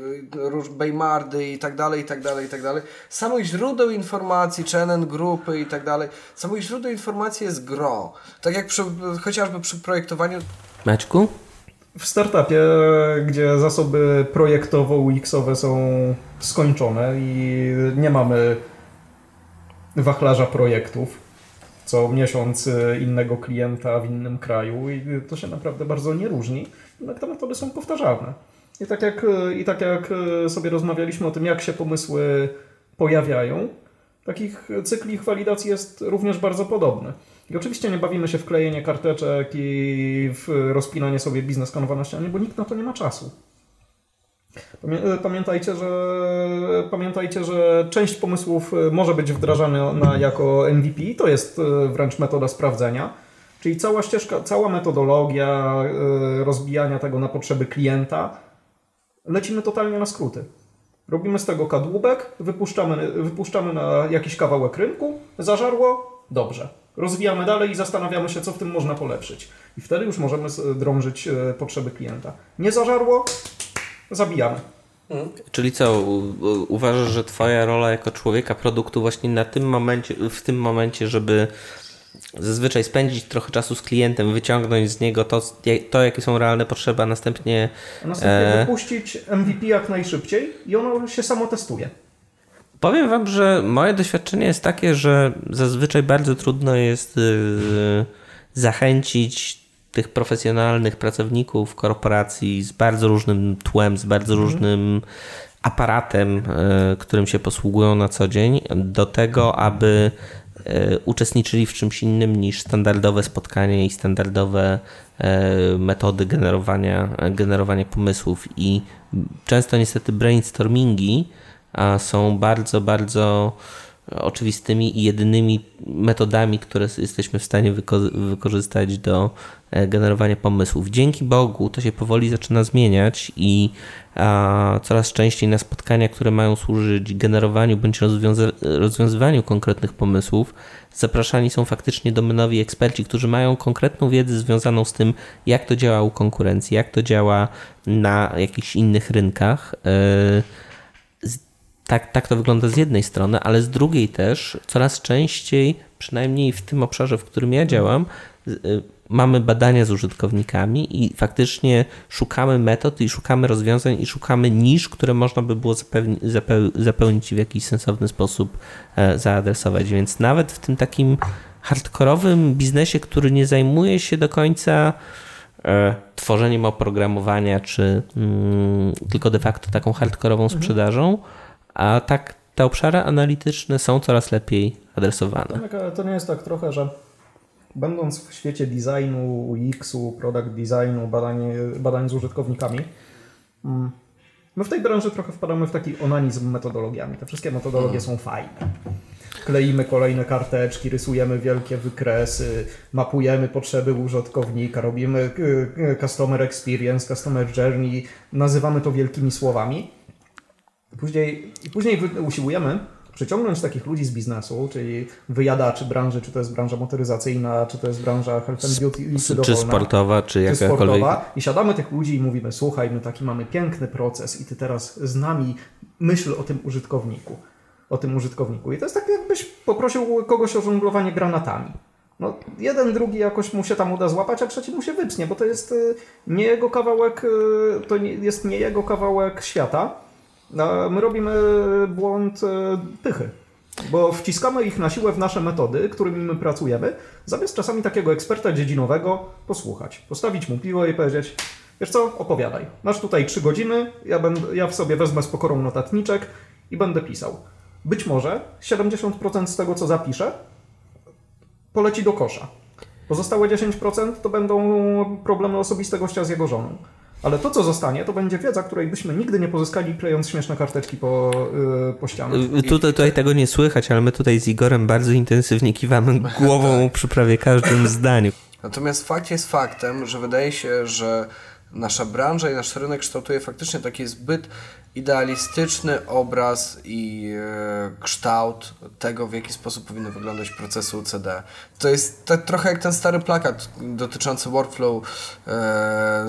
Baymardy i tak dalej, i tak dalej, i tak dalej. Samych źródeł informacji, czy NN grupy i tak dalej. Samych źródeł informacji jest gro. Tak jak przy, chociażby przy projektowaniu. Maćku? W startupie, gdzie zasoby projektowo-UX-owe są skończone i nie mamy wachlarza projektów, co miesiąc y, innego klienta w innym kraju i to się naprawdę bardzo nie różni, jednak te metody są powtarzalne. I tak, jak, y, I tak jak y, sobie rozmawialiśmy o tym, jak się pomysły pojawiają, takich cykli ich walidacji jest również bardzo podobny. I oczywiście nie bawimy się w klejenie karteczek i w rozpinanie sobie biznes na ścianie, bo nikt na to nie ma czasu. Pamiętajcie, że, pamiętajcie, że część pomysłów może być wdrażana na, jako MVP, to jest wręcz metoda sprawdzenia. Czyli cała ścieżka, cała metodologia rozbijania tego na potrzeby klienta, lecimy totalnie na skróty. Robimy z tego kadłubek, wypuszczamy, wypuszczamy na jakiś kawałek rynku, zażarło, dobrze. Rozwijamy dalej i zastanawiamy się, co w tym można polepszyć. I wtedy już możemy drążyć e, potrzeby klienta. Nie zażarło, zabijamy. Mhm. Czyli co, uważasz, że twoja rola jako człowieka produktu właśnie na tym momencie, w tym momencie, żeby zazwyczaj spędzić trochę czasu z klientem, wyciągnąć z niego to, to jakie są realne potrzeby, a następnie... A następnie e... wypuścić MVP jak najszybciej i ono się samo testuje. Powiem Wam, że moje doświadczenie jest takie, że zazwyczaj bardzo trudno jest yy, zachęcić tych profesjonalnych pracowników korporacji z bardzo różnym tłem, z bardzo mhm. różnym aparatem, yy, którym się posługują na co dzień, do tego, aby E, uczestniczyli w czymś innym niż standardowe spotkanie i standardowe e, metody generowania, generowania pomysłów. I często niestety brainstormingi są bardzo, bardzo oczywistymi i jedynymi metodami, które jesteśmy w stanie wyko wykorzystać do e, generowania pomysłów. Dzięki Bogu to się powoli zaczyna zmieniać i a, coraz częściej na spotkania, które mają służyć generowaniu bądź rozwiąza rozwiązywaniu konkretnych pomysłów, zapraszani są faktycznie domenowi eksperci, którzy mają konkretną wiedzę związaną z tym, jak to działa u konkurencji, jak to działa na jakichś innych rynkach. Yy, tak, tak to wygląda z jednej strony, ale z drugiej też coraz częściej, przynajmniej w tym obszarze, w którym ja działam, y, mamy badania z użytkownikami i faktycznie szukamy metod i szukamy rozwiązań i szukamy nisz, które można by było zapełni, zapełnić i w jakiś sensowny sposób e, zaadresować. Więc nawet w tym takim hardkorowym biznesie, który nie zajmuje się do końca e, tworzeniem oprogramowania, czy mm, tylko de facto taką hardkorową mhm. A tak te obszary analityczne są coraz lepiej adresowane. Tak, ale to nie jest tak trochę, że będąc w świecie designu, UX-u, product designu, badań, badań z użytkownikami, mm, my w tej branży trochę wpadamy w taki onanizm metodologiami. Te wszystkie metodologie hmm. są fajne. Kleimy kolejne karteczki, rysujemy wielkie wykresy, mapujemy potrzeby użytkownika, robimy y, y, customer experience, customer journey, nazywamy to wielkimi słowami Później, I później usiłujemy przyciągnąć takich ludzi z biznesu, czyli wyjadaczy branży, czy to jest branża motoryzacyjna, czy to jest branża health and beauty, czy, czy sportowa, czy, czy jakakolwiek. Sportowa. I siadamy tych ludzi i mówimy, słuchaj, my taki mamy piękny proces i ty teraz z nami myśl o tym użytkowniku. O tym użytkowniku. I to jest tak, jakbyś poprosił kogoś o żonglowanie granatami. No, jeden, drugi jakoś mu się tam uda złapać, a trzeci mu się wypsnie, bo to jest y, nie jego kawałek, y, to jest nie jego kawałek świata, my robimy błąd e, pychy. Bo wciskamy ich na siłę w nasze metody, którymi my pracujemy, zamiast czasami takiego eksperta dziedzinowego posłuchać, postawić mu piwo i powiedzieć: Wiesz co, opowiadaj. Masz tutaj trzy godziny, ja, będę, ja w sobie wezmę z pokorą notatniczek i będę pisał. Być może 70% z tego, co zapiszę, poleci do kosza. Pozostałe 10% to będą problemy osobiste gościa z jego żoną. Ale to, co zostanie, to będzie wiedza, której byśmy nigdy nie pozyskali, klejąc śmieszne karteczki po, yy, po ścianach. Y, tutaj, tutaj tego nie słychać, ale my tutaj z Igorem bardzo intensywnie kiwamy głową przy prawie każdym zdaniu. Natomiast fakt jest faktem, że wydaje się, że nasza branża i nasz rynek kształtuje faktycznie taki zbyt idealistyczny obraz i e, kształt tego, w jaki sposób powinny wyglądać procesy UCD. To jest to, trochę jak ten stary plakat dotyczący workflow e,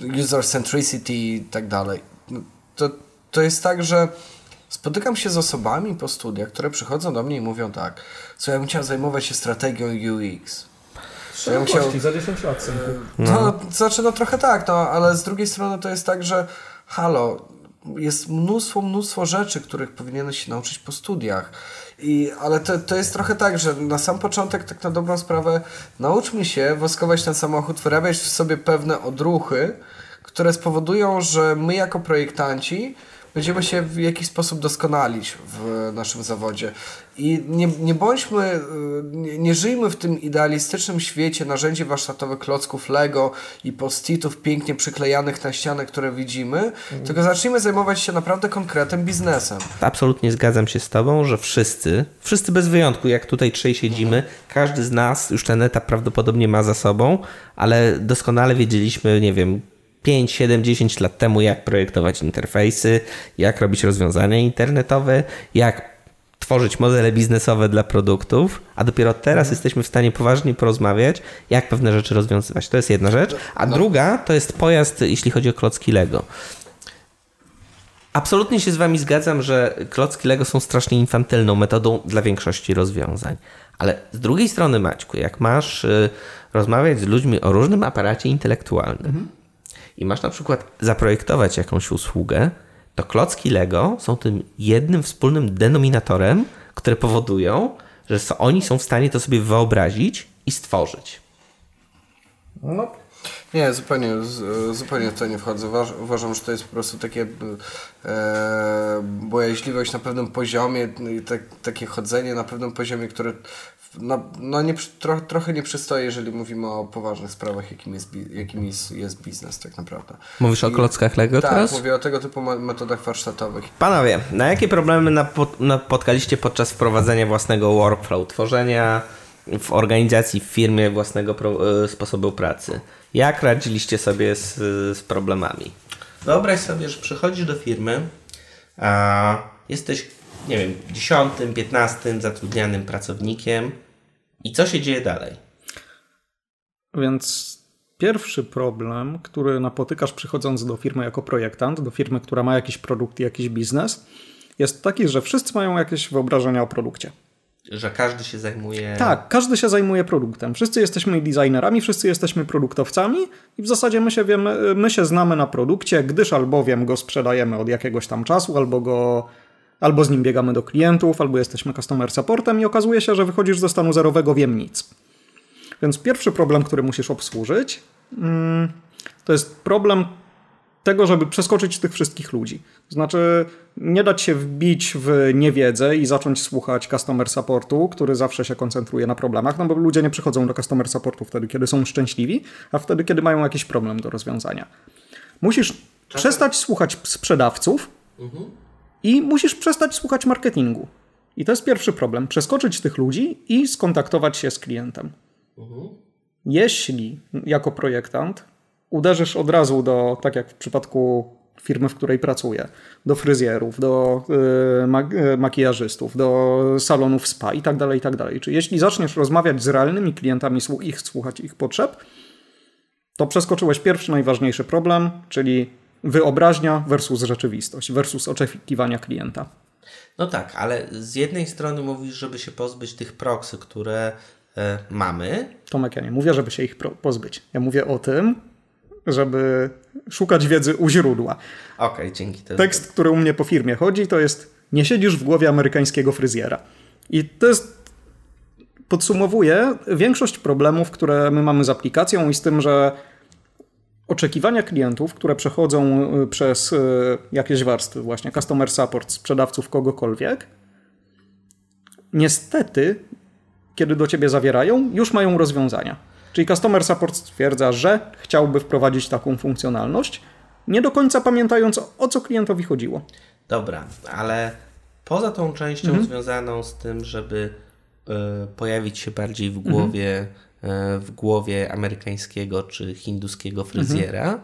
user centricity i tak dalej. No, to, to jest tak, że spotykam się z osobami po studiach, które przychodzą do mnie i mówią tak, co ja bym chciał zajmować się strategią UX. Ja bym chciał... za 10 lat. No, no, znaczy, no trochę tak, no, ale z drugiej strony to jest tak, że halo, jest mnóstwo, mnóstwo rzeczy, których powinieneś się nauczyć po studiach. I, ale to, to jest trochę tak, że na sam początek, tak na dobrą sprawę, nauczmy się woskować ten samochód, wyrabiać w sobie pewne odruchy, które spowodują, że my jako projektanci będziemy się w jakiś sposób doskonalić w naszym zawodzie. I nie, nie bądźmy, y, nie, nie żyjmy w tym idealistycznym świecie narzędzi warsztatowych, klocków Lego i post-itów pięknie przyklejanych na ścianę, które widzimy, mhm. tylko zacznijmy zajmować się naprawdę konkretem biznesem. Absolutnie zgadzam się z Tobą, że wszyscy, wszyscy bez wyjątku, jak tutaj trzej siedzimy, każdy z nas już ten etap prawdopodobnie ma za sobą, ale doskonale wiedzieliśmy, nie wiem, 5, 7, 10 lat temu, jak projektować interfejsy, jak robić rozwiązania internetowe, jak tworzyć modele biznesowe dla produktów, a dopiero teraz mhm. jesteśmy w stanie poważnie porozmawiać, jak pewne rzeczy rozwiązywać. To jest jedna rzecz. A no. druga to jest pojazd, jeśli chodzi o klocki Lego. Absolutnie się z Wami zgadzam, że klocki Lego są strasznie infantylną metodą dla większości rozwiązań. Ale z drugiej strony, Maćku, jak masz y, rozmawiać z ludźmi o różnym aparacie intelektualnym, mhm i masz na przykład zaprojektować jakąś usługę, to klocki Lego są tym jednym wspólnym denominatorem, które powodują, że oni są w stanie to sobie wyobrazić i stworzyć. No, nie, zupełnie, zupełnie w to nie wchodzę. Uważam, że to jest po prostu takie e, bojaźliwość na pewnym poziomie i tak, takie chodzenie na pewnym poziomie, które no, no nie, tro, trochę nie przystoję, jeżeli mówimy o poważnych sprawach, jakim jest, jakim jest, jest biznes tak naprawdę. Mówisz I, o klockach Lego tak, teraz? Tak, mówię o tego typu metodach warsztatowych. Panowie, na jakie problemy napotkaliście podczas wprowadzenia własnego workflow, tworzenia w organizacji, w firmie własnego pro, e, sposobu pracy? Jak radziliście sobie z, z problemami? Wyobraź sobie, że przychodzisz do firmy, a jesteś, nie wiem, dziesiątym, piętnastym zatrudnianym pracownikiem i co się dzieje dalej? Więc pierwszy problem, który napotykasz przychodząc do firmy jako projektant, do firmy, która ma jakiś produkt i jakiś biznes, jest taki, że wszyscy mają jakieś wyobrażenia o produkcie. Że każdy się zajmuje. Tak, każdy się zajmuje produktem. Wszyscy jesteśmy designerami, wszyscy jesteśmy produktowcami i w zasadzie my się, wiemy, my się znamy na produkcie, gdyż albowiem go sprzedajemy od jakiegoś tam czasu, albo go albo z nim biegamy do klientów, albo jesteśmy customer supportem i okazuje się, że wychodzisz ze stanu zerowego, wiem nic. Więc pierwszy problem, który musisz obsłużyć, mm, to jest problem tego, żeby przeskoczyć tych wszystkich ludzi. Znaczy, nie dać się wbić w niewiedzę i zacząć słuchać customer supportu, który zawsze się koncentruje na problemach, no bo ludzie nie przychodzą do customer supportu wtedy, kiedy są szczęśliwi, a wtedy, kiedy mają jakiś problem do rozwiązania. Musisz przestać słuchać sprzedawców mhm. i musisz przestać słuchać marketingu. I to jest pierwszy problem. Przeskoczyć tych ludzi i skontaktować się z klientem. Mhm. Jeśli jako projektant uderzysz od razu do, tak jak w przypadku firmy, w której pracuję, do fryzjerów, do y, makijażystów, do salonów spa i tak dalej, i tak dalej. Czy jeśli zaczniesz rozmawiać z realnymi klientami, ich słuchać ich potrzeb, to przeskoczyłeś pierwszy najważniejszy problem, czyli wyobraźnia versus rzeczywistość, versus oczekiwania klienta. No tak, ale z jednej strony mówisz, żeby się pozbyć tych proksy, które e, mamy. Tomek, ja nie mówię, żeby się ich pozbyć. Ja mówię o tym, żeby szukać wiedzy u źródła. Okej, okay, dzięki. Tekst, który u mnie po firmie chodzi, to jest nie siedzisz w głowie amerykańskiego fryzjera. I to jest podsumowuje większość problemów, które my mamy z aplikacją i z tym, że oczekiwania klientów, które przechodzą y, przez y, jakieś warstwy, właśnie customer support, sprzedawców, kogokolwiek, niestety, kiedy do ciebie zawierają, już mają rozwiązania. Czyli Customer Support stwierdza, że chciałby wprowadzić taką funkcjonalność, nie do końca pamiętając o co klientowi chodziło. Dobra, ale poza tą częścią mhm. związaną z tym, żeby y, pojawić się bardziej w głowie, mhm. y, w głowie amerykańskiego czy hinduskiego fryzjera, mhm.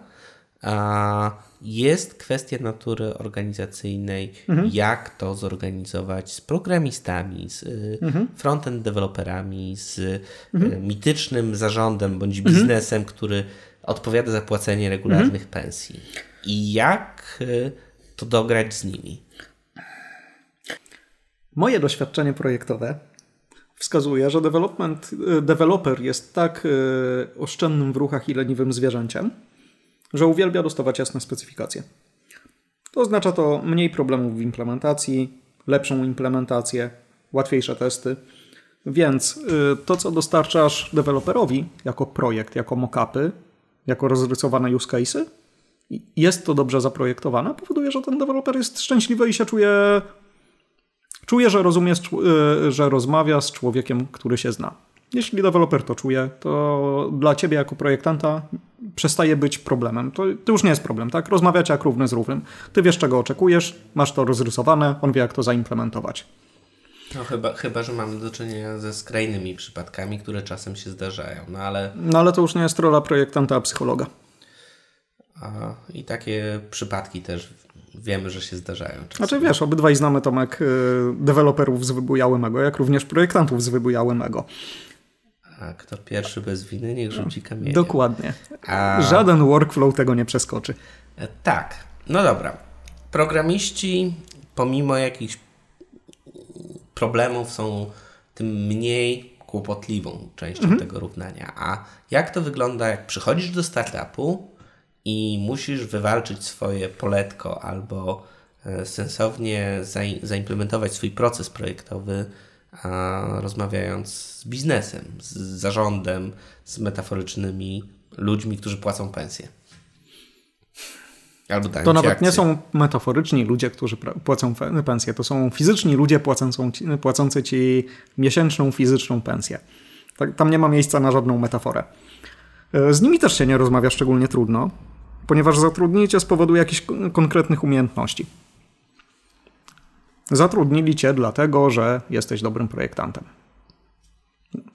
a jest kwestia natury organizacyjnej, mhm. jak to zorganizować z programistami, z y, mhm. frontend deweloperami, z mhm. mitycznym zarządem bądź mhm. biznesem, który odpowiada za płacenie regularnych mhm. pensji. I jak y, to dograć z nimi? Moje doświadczenie projektowe wskazuje, że development, y, developer jest tak oszczędnym w ruchach i leniwym zwierzęciem, że uwielbia dostawać jasne specyfikacje. To oznacza to mniej problemów w implementacji, lepszą implementację, łatwiejsze testy. Więc y, to, co dostarczasz deweloperowi jako projekt, jako mockupy, jako rozrysowane use cases, jest to dobrze zaprojektowane, powoduje, że ten deweloper jest szczęśliwy i się czuje, czuje że rozumie, e, że rozmawia z człowiekiem, który się zna. Jeśli deweloper to czuje, to dla ciebie jako projektanta przestaje być problemem. To, to, już nie jest problem, tak? Rozmawiacie jak równy z równym. Ty wiesz, czego oczekujesz, masz to rozrysowane, on wie, jak to zaimplementować. No chyba, chyba, że mamy do czynienia ze skrajnymi przypadkami, które czasem się zdarzają, no ale... No ale to już nie jest rola projektanta, a psychologa. A, I takie przypadki też wiemy, że się zdarzają. Czasem. Znaczy wiesz, obydwaj znamy Tomek y, deweloperów z wybujałymego, jak również projektantów z wybujałymego. A kto pierwszy bez winy, niech rzuci kamieniem. Dokładnie. A... Żaden workflow tego nie przeskoczy. E, tak. No dobra. Programiści, pomimo jakichś problemów, są tym mniej kłopotliwą częścią mhm. tego równania. A jak to wygląda, jak przychodzisz do startupu i musisz wywalczyć swoje poletko albo e, sensownie zaimplementować swój proces projektowy rozmawiając z biznesem, z zarządem, z metaforycznymi ludźmi, którzy płacą pensję. Albo dają to nawet akcje. nie są metaforyczni ludzie, którzy płacą pensję, to są fizyczni ludzie płacący ci, płacący ci miesięczną fizyczną pensję. Tak, tam nie ma miejsca na żadną metaforę. E, z nimi też się nie rozmawia szczególnie trudno, ponieważ zatrudnienie cię z powodu jakichś konkretnych umiejętności. Zatrudnili cię dlatego, że jesteś dobrym projektantem.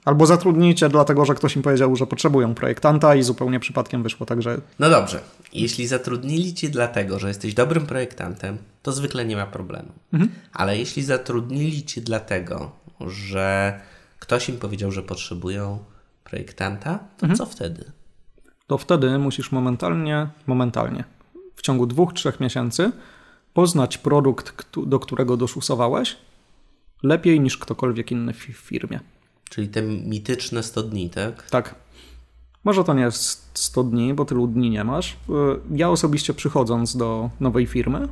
Albo zatrudnili cię dlatego, że ktoś im powiedział, że potrzebują projektanta i zupełnie przypadkiem wyszło tak, że... No dobrze. Jeśli zatrudnili cię dlatego, że jesteś dobrym projektantem, to zwykle nie ma problemu. Mhm. Ale jeśli zatrudnili cię dlatego, że ktoś im powiedział, że potrzebują projektanta, to mhm. co wtedy? To wtedy musisz momentalnie, momentalnie, w ciągu dwóch, trzech miesięcy poznać produkt, do którego doszusowałeś, lepiej niż ktokolwiek inny w firmie. Czyli te mityczne 100 dni, tak? Tak. Może to nie jest 100 dni, bo tylu dni nie masz. Y, ja osobiście przychodząc do nowej firmy,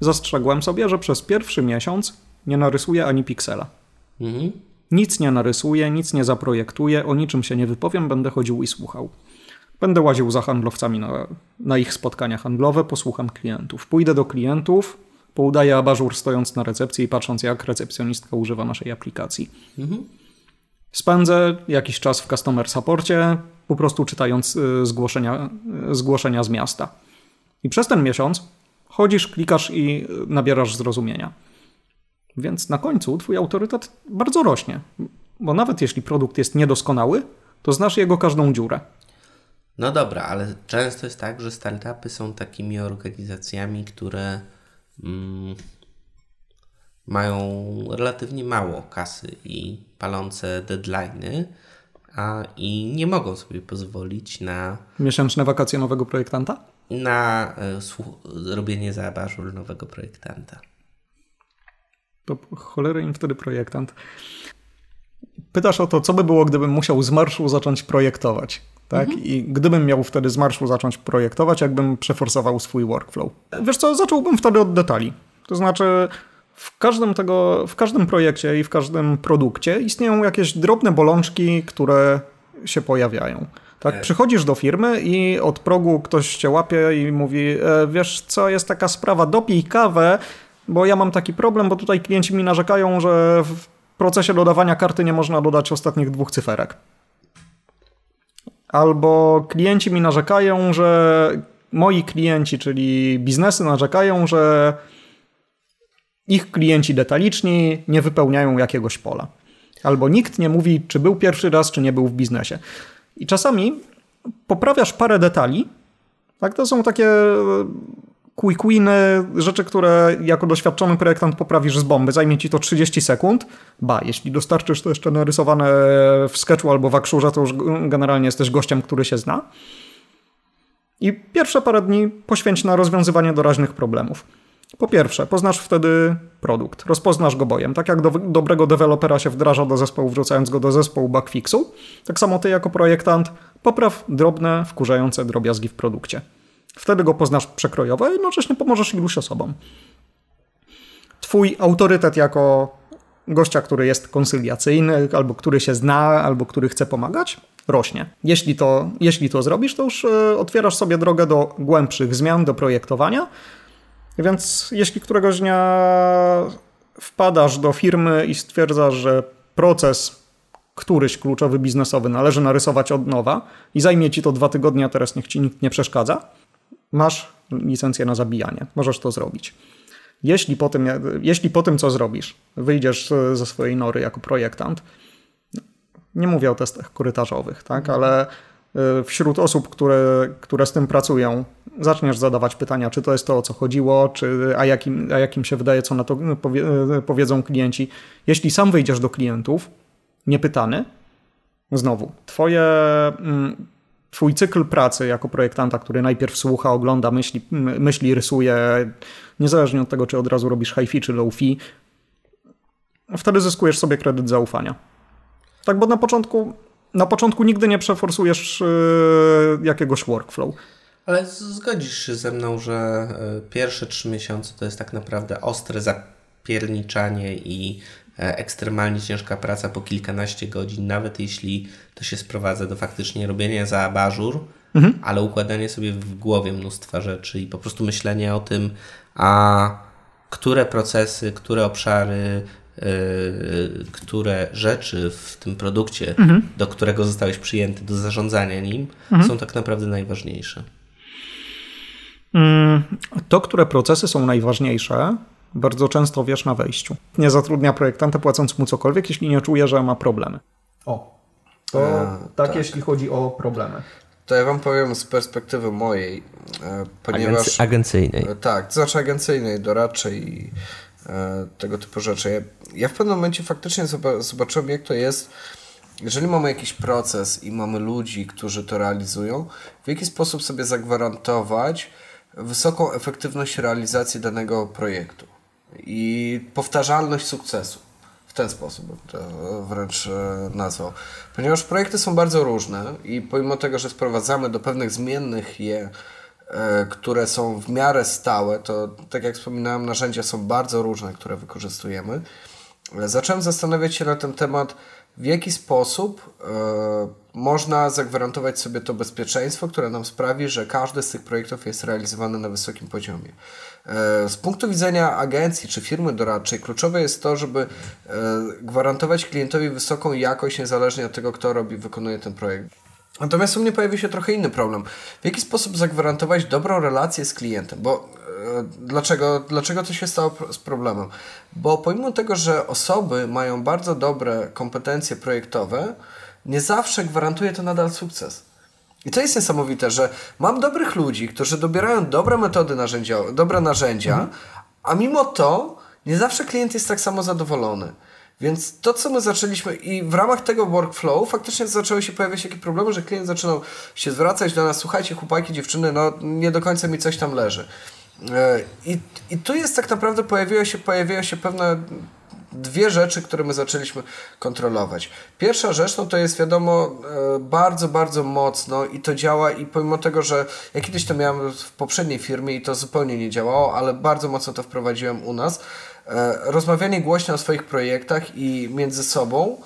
zastrzegłem sobie, że przez pierwszy miesiąc nie narysuję ani piksela. Mhm. Nic nie narysuję, nic nie zaprojektuję, o niczym się nie wypowiem, będę chodził i słuchał. Będę łaził za handlowcami na, na ich spotkania handlowe, posłucham klientów. Pójdę do klientów, poudaję abażur stojąc na recepcji i patrząc, jak recepcjonistka używa naszej aplikacji. Mhm. Spędzę jakiś czas w customer supporcie, po prostu czytając y, zgłoszenia, y, zgłoszenia z miasta. I przez ten miesiąc chodzisz, klikasz i nabierasz zrozumienia. Więc na końcu twój autorytet bardzo rośnie. Bo nawet jeśli produkt jest niedoskonały, to znasz jego każdą dziurę. No dobra, ale często jest tak, że startupy są takimi organizacjami, które mm, mają relatywnie mało kasy i palące deadlines, a i nie mogą sobie pozwolić na. Miesięczne wakacje nowego projektanta? Na y, robienie zaabażur nowego projektanta. To cholery im wtedy projektant. Pytasz o to, co by było, gdybym musiał z marszu zacząć projektować. Tak? Mhm. I gdybym miał wtedy z marszu zacząć projektować, jakbym przeforsował swój workflow. Wiesz co, zacząłbym wtedy od detali. To znaczy, w każdym, tego, w każdym projekcie i w każdym produkcie istnieją jakieś drobne bolączki, które się pojawiają. Tak, e. przychodzisz do firmy i od progu ktoś cię łapie i mówi: e, Wiesz co, jest taka sprawa, dopij kawę, bo ja mam taki problem, bo tutaj klienci mi narzekają, że w procesie dodawania karty nie można dodać ostatnich dwóch cyferek. Albo klienci mi narzekają, że moi klienci, czyli biznesy, narzekają, że ich klienci detaliczni nie wypełniają jakiegoś pola. Albo nikt nie mówi, czy był pierwszy raz, czy nie był w biznesie. I czasami poprawiasz parę detali. Tak, to są takie quick winy, rzeczy, które jako doświadczony projektant poprawisz z bomby. Zajmie ci to 30 sekund. Ba, jeśli dostarczysz to jeszcze narysowane w sketchu albo w akrzurze, to już generalnie jesteś gościem, który się zna. I pierwsze parę dni poświęć na rozwiązywanie doraźnych problemów. Po pierwsze, poznasz wtedy produkt, rozpoznasz go bojem. Tak jak do dobrego dewelopera się wdraża do zespołu, wrzucając go do zespołu bugfixu, tak samo ty jako projektant popraw drobne, wkurzające drobiazgi w produkcie. Wtedy go poznasz przekrojowo, a jednocześnie pomożesz iluś osobom. Twój autorytet jako gościa, który jest konsyliacyjny, albo który się zna, albo który chce pomagać, rośnie. Jeśli to, jeśli to zrobisz, to już e, otwierasz sobie drogę do głębszych zmian, do projektowania. Więc jeśli któregoś dnia wpadasz do firmy i stwierdzasz, że proces któryś kluczowy biznesowy należy narysować od nowa i zajmie ci to dwa tygodnie, a teraz niech ci nikt nie przeszkadza, masz licencję na zabijanie. Możesz to zrobić. Jeśli po tym, jeśli po tym co zrobisz, wyjdziesz ze swojej nory jako projektant, nie mówię o testach korytarzowych, tak, ale y, wśród osób, które, które z tym pracują, zaczniesz zadawać pytania, czy to jest to, o co chodziło, czy, a, jakim, a jakim się wydaje, co na to powie, y, powiedzą klienci. Jeśli sam wyjdziesz do klientów, niepytany, znowu, twoje, mm, twój cykl pracy jako projektanta, który najpierw słucha, ogląda, myśli, myśli rysuje, niezależnie od tego, czy od razu robisz fee czy low fee, wtedy zyskujesz sobie kredyt zaufania. Tak, bo na początku, na początku nigdy nie przeforsujesz yy, jakiegoś workflow. Ale zgodzisz się ze mną, że yy, pierwsze trzy miesiące to jest tak naprawdę ostre zapierniczanie i ekstremalnie ciężka praca po kilkanaście godzin, nawet jeśli to się sprowadza do faktycznie robienia za abażur, mhm. ale układanie sobie w głowie mnóstwa rzeczy i po prostu myślenie o tym, a które procesy, które obszary Y, które rzeczy w tym produkcie, mhm. do którego zostałeś przyjęty, do zarządzania nim, mhm. są tak naprawdę najważniejsze? Mm, to, które procesy są najważniejsze, bardzo często wiesz na wejściu. Nie zatrudnia projektanta płacąc mu cokolwiek, jeśli nie czuje, że ma problemy. O, to A, tak, tak, jeśli chodzi o problemy. To ja wam powiem z perspektywy mojej, e, ponieważ... Agency agencyjnej. Tak, to znaczy agencyjnej, doradczej E, tego typu rzeczy. Ja w pewnym momencie faktycznie zobaczyłem, jak to jest, jeżeli mamy jakiś proces i mamy ludzi, którzy to realizują, w jaki sposób sobie zagwarantować wysoką efektywność realizacji danego projektu i powtarzalność sukcesu. W ten sposób bym to wręcz e, nazwał. Ponieważ projekty są bardzo różne i pomimo tego, że sprowadzamy do pewnych zmiennych je E, które są w miarę stałe, to tak jak wspominałem, narzędzia są bardzo różne, które wykorzystujemy. Zacząłem zastanawiać się na ten temat, w jaki sposób e, można zagwarantować sobie to bezpieczeństwo, które nam sprawi, że każdy z tych projektów jest realizowany na wysokim poziomie. Z punktu widzenia agencji czy firmy doradczej, kluczowe jest to, żeby gwarantować klientowi wysoką jakość, niezależnie od tego, kto robi, wykonuje ten projekt. Natomiast u mnie pojawił się trochę inny problem. W jaki sposób zagwarantować dobrą relację z klientem? Bo e, dlaczego, dlaczego to się stało z problemem? Bo pomimo tego, że osoby mają bardzo dobre kompetencje projektowe, nie zawsze gwarantuje to nadal sukces. I to jest niesamowite, że mam dobrych ludzi, którzy dobierają dobre metody narzędzia, dobre narzędzia, mhm. a mimo to nie zawsze klient jest tak samo zadowolony. Więc to, co my zaczęliśmy i w ramach tego workflow faktycznie zaczęły się pojawiać takie problemy, że klient zaczynał się zwracać do nas, słuchajcie chłopaki, dziewczyny, no nie do końca mi coś tam leży. E, I, i tu jest tak naprawdę pojawiło się, pojawiają się pewne dwie rzeczy, które my zaczęliśmy kontrolować. Pierwsza rzecz, no to jest wiadomo e, bardzo, bardzo mocno i to działa i pomimo tego, że ja kiedyś to miałem w poprzedniej firmie i to zupełnie nie działało, ale bardzo mocno to wprowadziłem u nas, E, rozmawianie głośno o swoich projektach i między sobą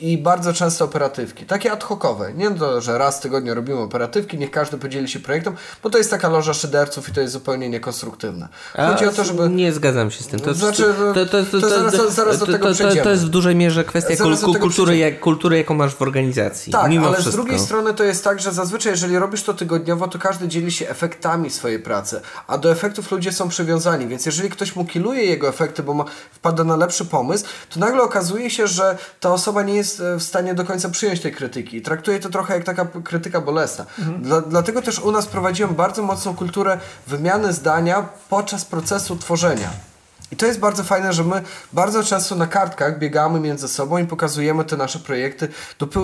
i bardzo często operatywki, takie ad hocowe. Nie to, że raz w tygodniu robimy operatywki, niech każdy podzieli się projektem, bo to jest taka loża szyderców i to jest zupełnie niekonstruktywne. Chodzi A, o to, żeby... Nie zgadzam się z tym. To, znaczy, to, to, to, to zaraz, zaraz do tego przejdziemy. To jest w dużej mierze kwestia kul kultury, jak, kultury, jaką masz w organizacji. Tak, ale wszystko. z drugiej strony to jest tak, że zazwyczaj jeżeli robisz to tygodniowo, to każdy dzieli się efektami swojej pracy, a do efektów ludzie są przywiązani, więc jeżeli ktoś mu kiluje jego efekty, bo ma, wpada na lepszy pomysł, to nagle okazuje się, że ta osoba nie jest e, w stanie do końca przyjąć tej krytyki. Traktuję to trochę jak taka krytyka bolesna. Mhm. Dla, dlatego też u nas prowadziłem bardzo mocną kulturę wymiany zdania podczas procesu tworzenia. I to jest bardzo fajne, że my bardzo często na kartkach biegamy między sobą i pokazujemy te nasze projekty,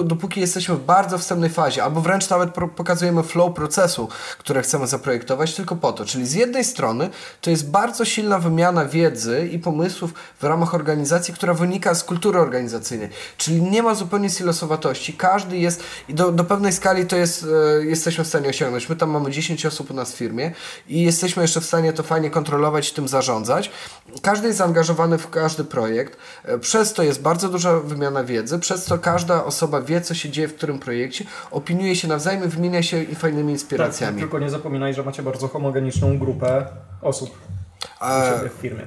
dopóki jesteśmy w bardzo wstępnej fazie, albo wręcz nawet pokazujemy flow procesu, które chcemy zaprojektować, tylko po to. Czyli z jednej strony to jest bardzo silna wymiana wiedzy i pomysłów w ramach organizacji, która wynika z kultury organizacyjnej. Czyli nie ma zupełnie silosowatości. Każdy jest i do, do pewnej skali to jest, e, jesteśmy w stanie osiągnąć. My tam mamy 10 osób u nas w firmie i jesteśmy jeszcze w stanie to fajnie kontrolować i tym zarządzać każdy jest zaangażowany w każdy projekt, e, przez to jest bardzo duża wymiana wiedzy, przez to każda osoba wie, co się dzieje w którym projekcie, opiniuje się nawzajem, wymienia się fajnymi inspiracjami. Tak, tylko nie zapominaj, że macie bardzo homogeniczną grupę osób siebie w firmie.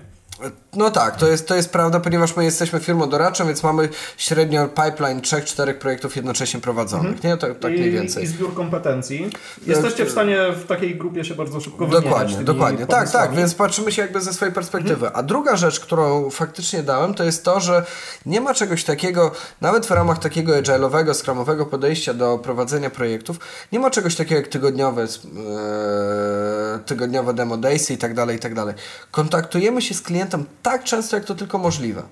No tak, to jest, to jest prawda, ponieważ my jesteśmy firmą doradczą, więc mamy średnio pipeline 3-4 projektów jednocześnie prowadzonych. Mhm. Nie, to, tak I, mniej więcej. I zbiór kompetencji. Jesteście w stanie w takiej grupie się bardzo szybko Dokładnie, dokładnie. Tak, tak, więc patrzymy się jakby ze swojej perspektywy. Mhm. A druga rzecz, którą faktycznie dałem, to jest to, że nie ma czegoś takiego, nawet w ramach takiego agile'owego, scrumowego podejścia do prowadzenia projektów, nie ma czegoś takiego jak tygodniowe, e, tygodniowe demo daysy i tak dalej, i tak dalej. Kontaktujemy się z klientem tak często, jak to tylko możliwe.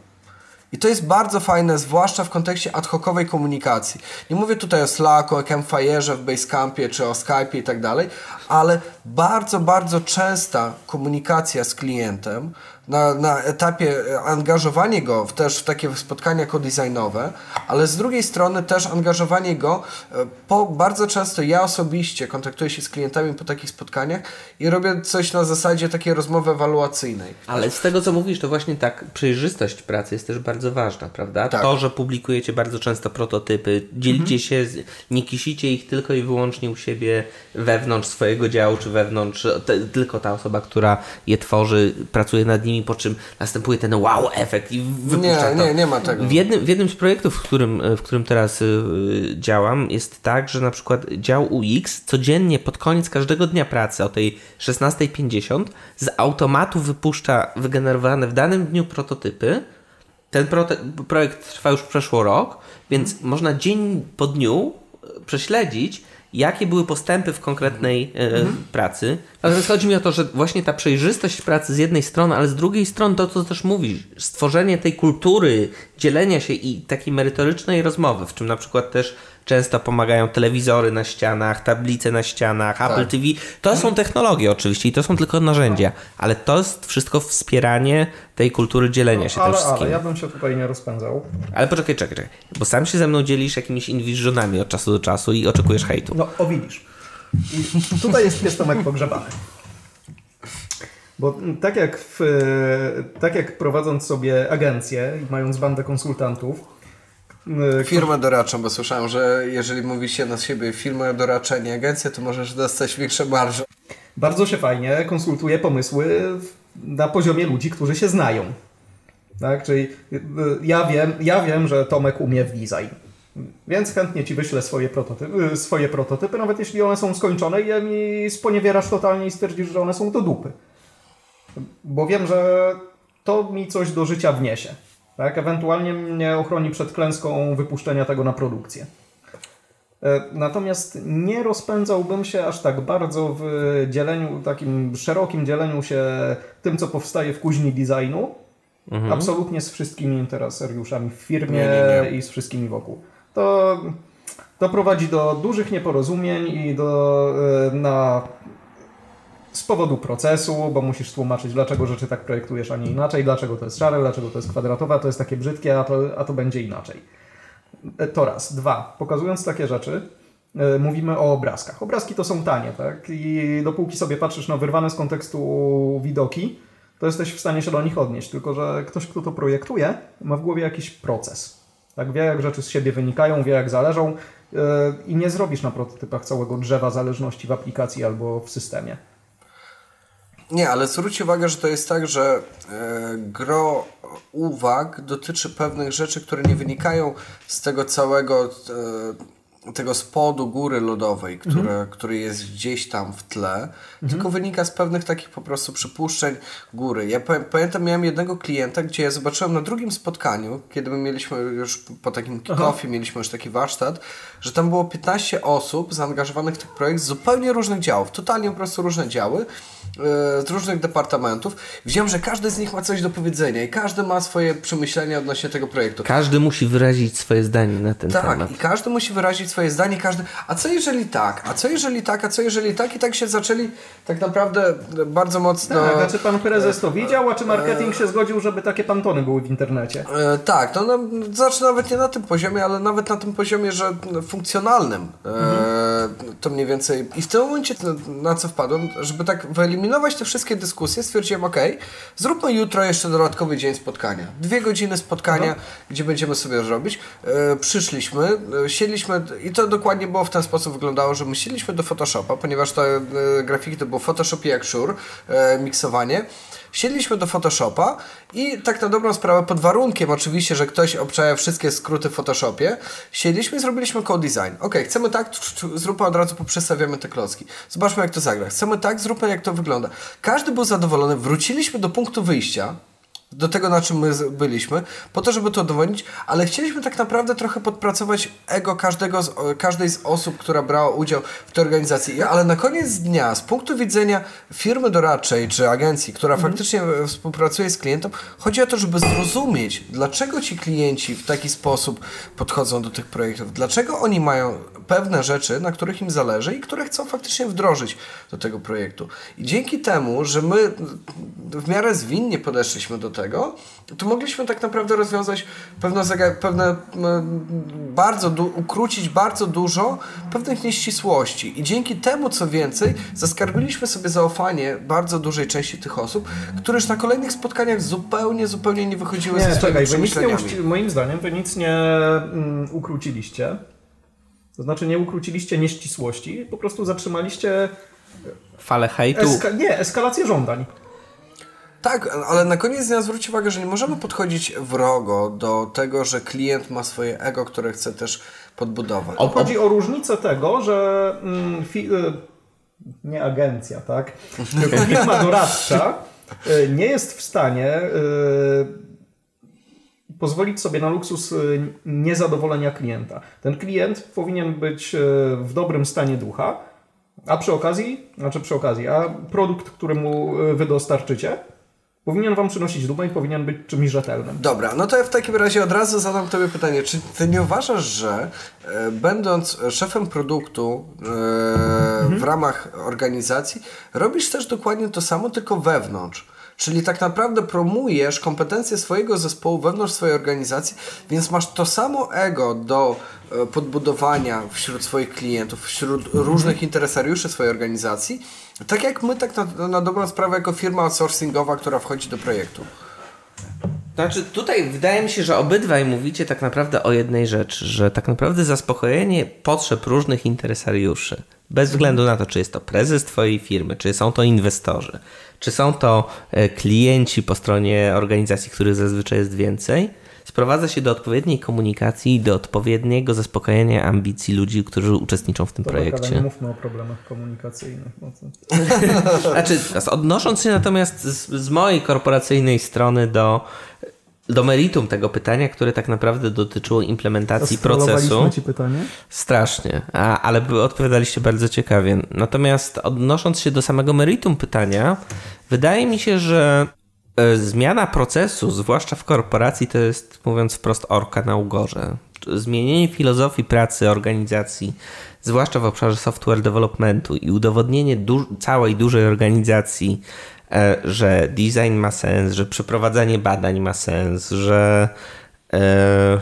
I to jest bardzo fajne, zwłaszcza w kontekście ad hocowej komunikacji. Nie mówię tutaj o Slacku, o Campfire'ze w Basecampie czy o Skype'ie i tak dalej, ale bardzo, bardzo częsta komunikacja z klientem na, na etapie angażowanie go w, też w takie spotkania kodesignowe, ale z drugiej strony też angażowanie go, e, po, bardzo często ja osobiście kontaktuję się z klientami po takich spotkaniach i robię coś na zasadzie takiej rozmowy ewaluacyjnej. Ale z tego co mówisz, to właśnie tak przejrzystość pracy jest też bardzo ważna, prawda? Tak. To, że publikujecie bardzo często prototypy, dzielicie mhm. się, nie kisicie ich tylko i wyłącznie u siebie wewnątrz swojego działu, czy wewnątrz, te, tylko ta osoba, która je tworzy, pracuje nad nimi po czym następuje ten wow efekt i wypuszcza nie, to. Nie, nie ma tego. W jednym, w jednym z projektów, w którym, w którym teraz y, działam, jest tak, że na przykład dział UX codziennie pod koniec każdego dnia pracy o tej 16.50 z automatu wypuszcza wygenerowane w danym dniu prototypy. Ten projekt trwa już przeszło rok, więc można dzień po dniu prześledzić, jakie były postępy w konkretnej e, mhm. pracy. Natomiast chodzi mi o to, że właśnie ta przejrzystość pracy z jednej strony, ale z drugiej strony to, co też mówisz, stworzenie tej kultury dzielenia się i takiej merytorycznej rozmowy, w czym na przykład też Często pomagają telewizory na ścianach, tablice na ścianach, tak. Apple TV. To są technologie oczywiście i to są tylko narzędzia, ale to jest wszystko wspieranie tej kultury dzielenia no, się ale, tym wszystkim. Ale ja bym się tutaj nie rozpędzał. Ale poczekaj, czekaj, czekaj. Bo sam się ze mną dzielisz jakimiś inwiżonami od czasu do czasu i oczekujesz hejtu. No, o widzisz. I tutaj jest pies pogrzebany. Bo tak jak, w, tak jak prowadząc sobie agencję i mając bandę konsultantów, firmę doradczą, bo słyszałem, że jeżeli mówi się na siebie firmę doradcza, nie agencję, to możesz dostać większe marże. Bardzo się fajnie konsultuje pomysły na poziomie ludzi, którzy się znają. Tak? Czyli e, ja wiem, ja wiem, że Tomek umie w design. Więc chętnie ci wyślę swoje prototypy, e, swoje prototypy, nawet jeśli one są skończone i mi sponiewierasz totalnie i stwierdzisz, że one są do dupy. Bo wiem, że to mi coś do życia wniesie. Tak? Ewentualnie mnie ochroni przed klęską wypuszczenia tego na produkcję. E, natomiast nie rozpędzałbym się aż tak bardzo w dzieleniu, takim szerokim dzieleniu się tym, co powstaje w kuźni designu. Mhm. Absolutnie z wszystkimi interesariuszami w firmie nie, nie, nie. i z wszystkimi wokół. To, to prowadzi do dużych nieporozumień i do, e, na z powodu procesu, bo musisz tłumaczyć, dlaczego rzeczy tak projektujesz, a nie inaczej, dlaczego to jest szare, dlaczego to jest kwadratowe, a to jest takie brzydkie, a to, a to będzie inaczej. E, to raz. Dwa. Pokazując takie rzeczy, yy, mówimy o obrazkach. Obrazki to są tanie, tak? I dopóki sobie patrzysz na wyrwane z kontekstu widoki, to jesteś w stanie się do nich odnieść. Tylko, że ktoś, kto to projektuje, ma w głowie jakiś proces. Tak? Wie, jak rzeczy z siebie wynikają, wie, jak zależą yy, i nie zrobisz na prototypach całego drzewa zależności w aplikacji albo w systemie. Nie, ale zwróć uwagę, że to jest tak, że e, gro uwag dotyczy pewnych rzeczy, które nie wynikają z tego całego e, tego spodu góry lodowej, które, mhm. który jest gdzieś tam w tle, mhm. tylko wynika z pewnych takich po prostu przypuszczeń góry. Ja pamiętam, miałem jednego klienta, gdzie ja zobaczyłem na drugim spotkaniu, kiedy my mieliśmy już po takim kick-offie, mieliśmy już taki warsztat, że tam było 15 osób zaangażowanych w ten projekt z zupełnie różnych działów, totalnie po prostu różne działy, e, z różnych departamentów. Widziałem, że każdy z nich ma coś do powiedzenia i każdy ma swoje przemyślenia odnośnie tego projektu. Każdy musi wyrazić swoje zdanie na ten tak, temat. Tak, i każdy musi wyrazić swoje zdanie, każdy, a co jeżeli tak, a co jeżeli tak, a co jeżeli tak i tak się zaczęli tak naprawdę bardzo mocno... Tak, a czy pan prezes to widział, a czy marketing się zgodził, żeby takie pantony były w internecie? E, tak, to no, znaczy nawet nie na tym poziomie, ale nawet na tym poziomie, że funkcjonalnym e, mhm. to mniej więcej i w tym momencie na co wpadłem, żeby tak wyeliminować te wszystkie dyskusje, stwierdziłem, ok, zróbmy jutro jeszcze dodatkowy dzień spotkania. Dwie godziny spotkania, gdzie będziemy sobie zrobić. E, przyszliśmy, e, siedliśmy i to dokładnie było w ten sposób wyglądało, że my siedliśmy do Photoshopa, ponieważ te e, grafiki to było Photoshop i Axure, miksowanie. Siedliśmy do Photoshopa i tak na dobrą sprawę, pod warunkiem oczywiście, że ktoś obczaja wszystkie skróty w Photoshopie, siedliśmy i zrobiliśmy code design. Ok, chcemy tak, zróbmy od razu, poprzestawiamy te klocki. Zobaczmy jak to zagra. Chcemy tak, zróbmy jak to wygląda. Każdy był zadowolony, wróciliśmy do punktu wyjścia, do tego, na czym my byliśmy, po to, żeby to udowodnić, ale chcieliśmy tak naprawdę trochę podpracować ego każdego z, każdej z osób, która brała udział w tej organizacji. Ale na koniec dnia, z punktu widzenia firmy doradczej czy agencji, która mhm. faktycznie współpracuje z klientem, chodzi o to, żeby zrozumieć, dlaczego ci klienci w taki sposób podchodzą do tych projektów, dlaczego oni mają pewne rzeczy, na których im zależy i które chcą faktycznie wdrożyć do tego projektu. I dzięki temu, że my w miarę zwinnie podeszliśmy do tego, to mogliśmy tak naprawdę rozwiązać pewne, pewne bardzo, ukrócić bardzo dużo pewnych nieścisłości. I dzięki temu, co więcej, zaskarbiliśmy sobie zaufanie bardzo dużej części tych osób, które już na kolejnych spotkaniach zupełnie, zupełnie nie wychodziły nie, ze swoimi czekaj, przemyśleniami. Nie, moim zdaniem wy nic nie mm, ukróciliście. To znaczy nie ukróciliście nieścisłości, po prostu zatrzymaliście falę hejtu. Eska nie, eskalację żądań. Tak, ale na koniec dnia zwróć uwagę, że nie możemy podchodzić wrogo do tego, że klient ma swoje ego, które chce też podbudować. O, chodzi o różnicę tego, że mm, fi, y, nie agencja, tak? Tylko firma doradcza y, nie jest w stanie y, pozwolić sobie na luksus niezadowolenia klienta. Ten klient powinien być w dobrym stanie ducha, a przy okazji, znaczy przy okazji, a produkt, który mu wy dostarczycie, powinien wam przynosić dumę i powinien być czymś rzetelnym. Dobra, no to ja w takim razie od razu zadam tobie pytanie. Czy ty nie uważasz, że e, będąc szefem produktu e, mhm. w ramach organizacji, robisz też dokładnie to samo, tylko wewnątrz? Czyli tak naprawdę promujesz kompetencje swojego zespołu wewnątrz swojej organizacji, więc masz to samo ego do e, podbudowania wśród swoich klientów, wśród mhm. różnych interesariuszy swojej organizacji, tak jak my tak na, na dobrą sprawę jako firma outsourcingowa, która wchodzi do projektu. Znaczy tutaj wydaje mi się, że obydwaj mówicie tak naprawdę o jednej rzeczy, że tak naprawdę zaspokojenie potrzeb różnych interesariuszy, bez względu na to, czy jest to prezes Twojej firmy, czy są to inwestorzy, czy są to e, klienci po stronie organizacji, których zazwyczaj jest więcej, sprowadza się do odpowiedniej komunikacji i do odpowiedniego zaspokojenia ambicji ludzi, którzy uczestniczą w tym to projekcie. Ale nie mówmy o problemach komunikacyjnych. No znaczy, odnosząc się natomiast z, z mojej korporacyjnej strony do do meritum tego pytania, które tak naprawdę dotyczyło implementacji procesu. ci pytanie? Strasznie, a, ale odpowiadaliście bardzo ciekawie. Natomiast odnosząc się do samego meritum pytania, wydaje mi się, że e, zmiana procesu, zwłaszcza w korporacji, to jest, mówiąc wprost, orka na ugorze. Zmienienie filozofii pracy organizacji, zwłaszcza w obszarze software developmentu i udowodnienie du całej dużej organizacji, że design ma sens, że przeprowadzanie badań ma sens, że e,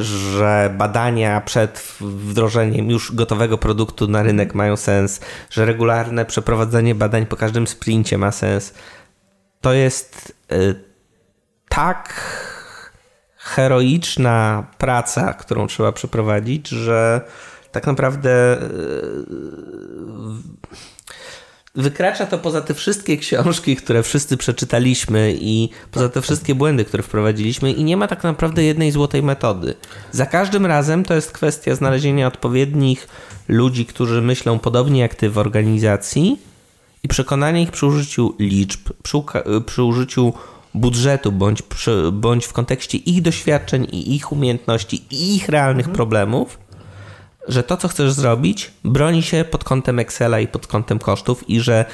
że badania przed wdrożeniem już gotowego produktu na rynek mają sens, że regularne przeprowadzanie badań po każdym sprincie ma sens. To jest e, tak heroiczna praca, którą trzeba przeprowadzić, że tak naprawdę wykracza to poza te wszystkie książki, które wszyscy przeczytaliśmy i poza te wszystkie błędy, które wprowadziliśmy i nie ma tak naprawdę jednej złotej metody. Za każdym razem to jest kwestia znalezienia odpowiednich ludzi, którzy myślą podobnie jak ty w organizacji i przekonania ich przy użyciu liczb, przy, przy użyciu budżetu, bądź, przy, bądź w kontekście ich doświadczeń i ich umiejętności i ich realnych mhm. problemów, że to, co chcesz zrobić, broni się pod kątem Excela i pod kątem kosztów i że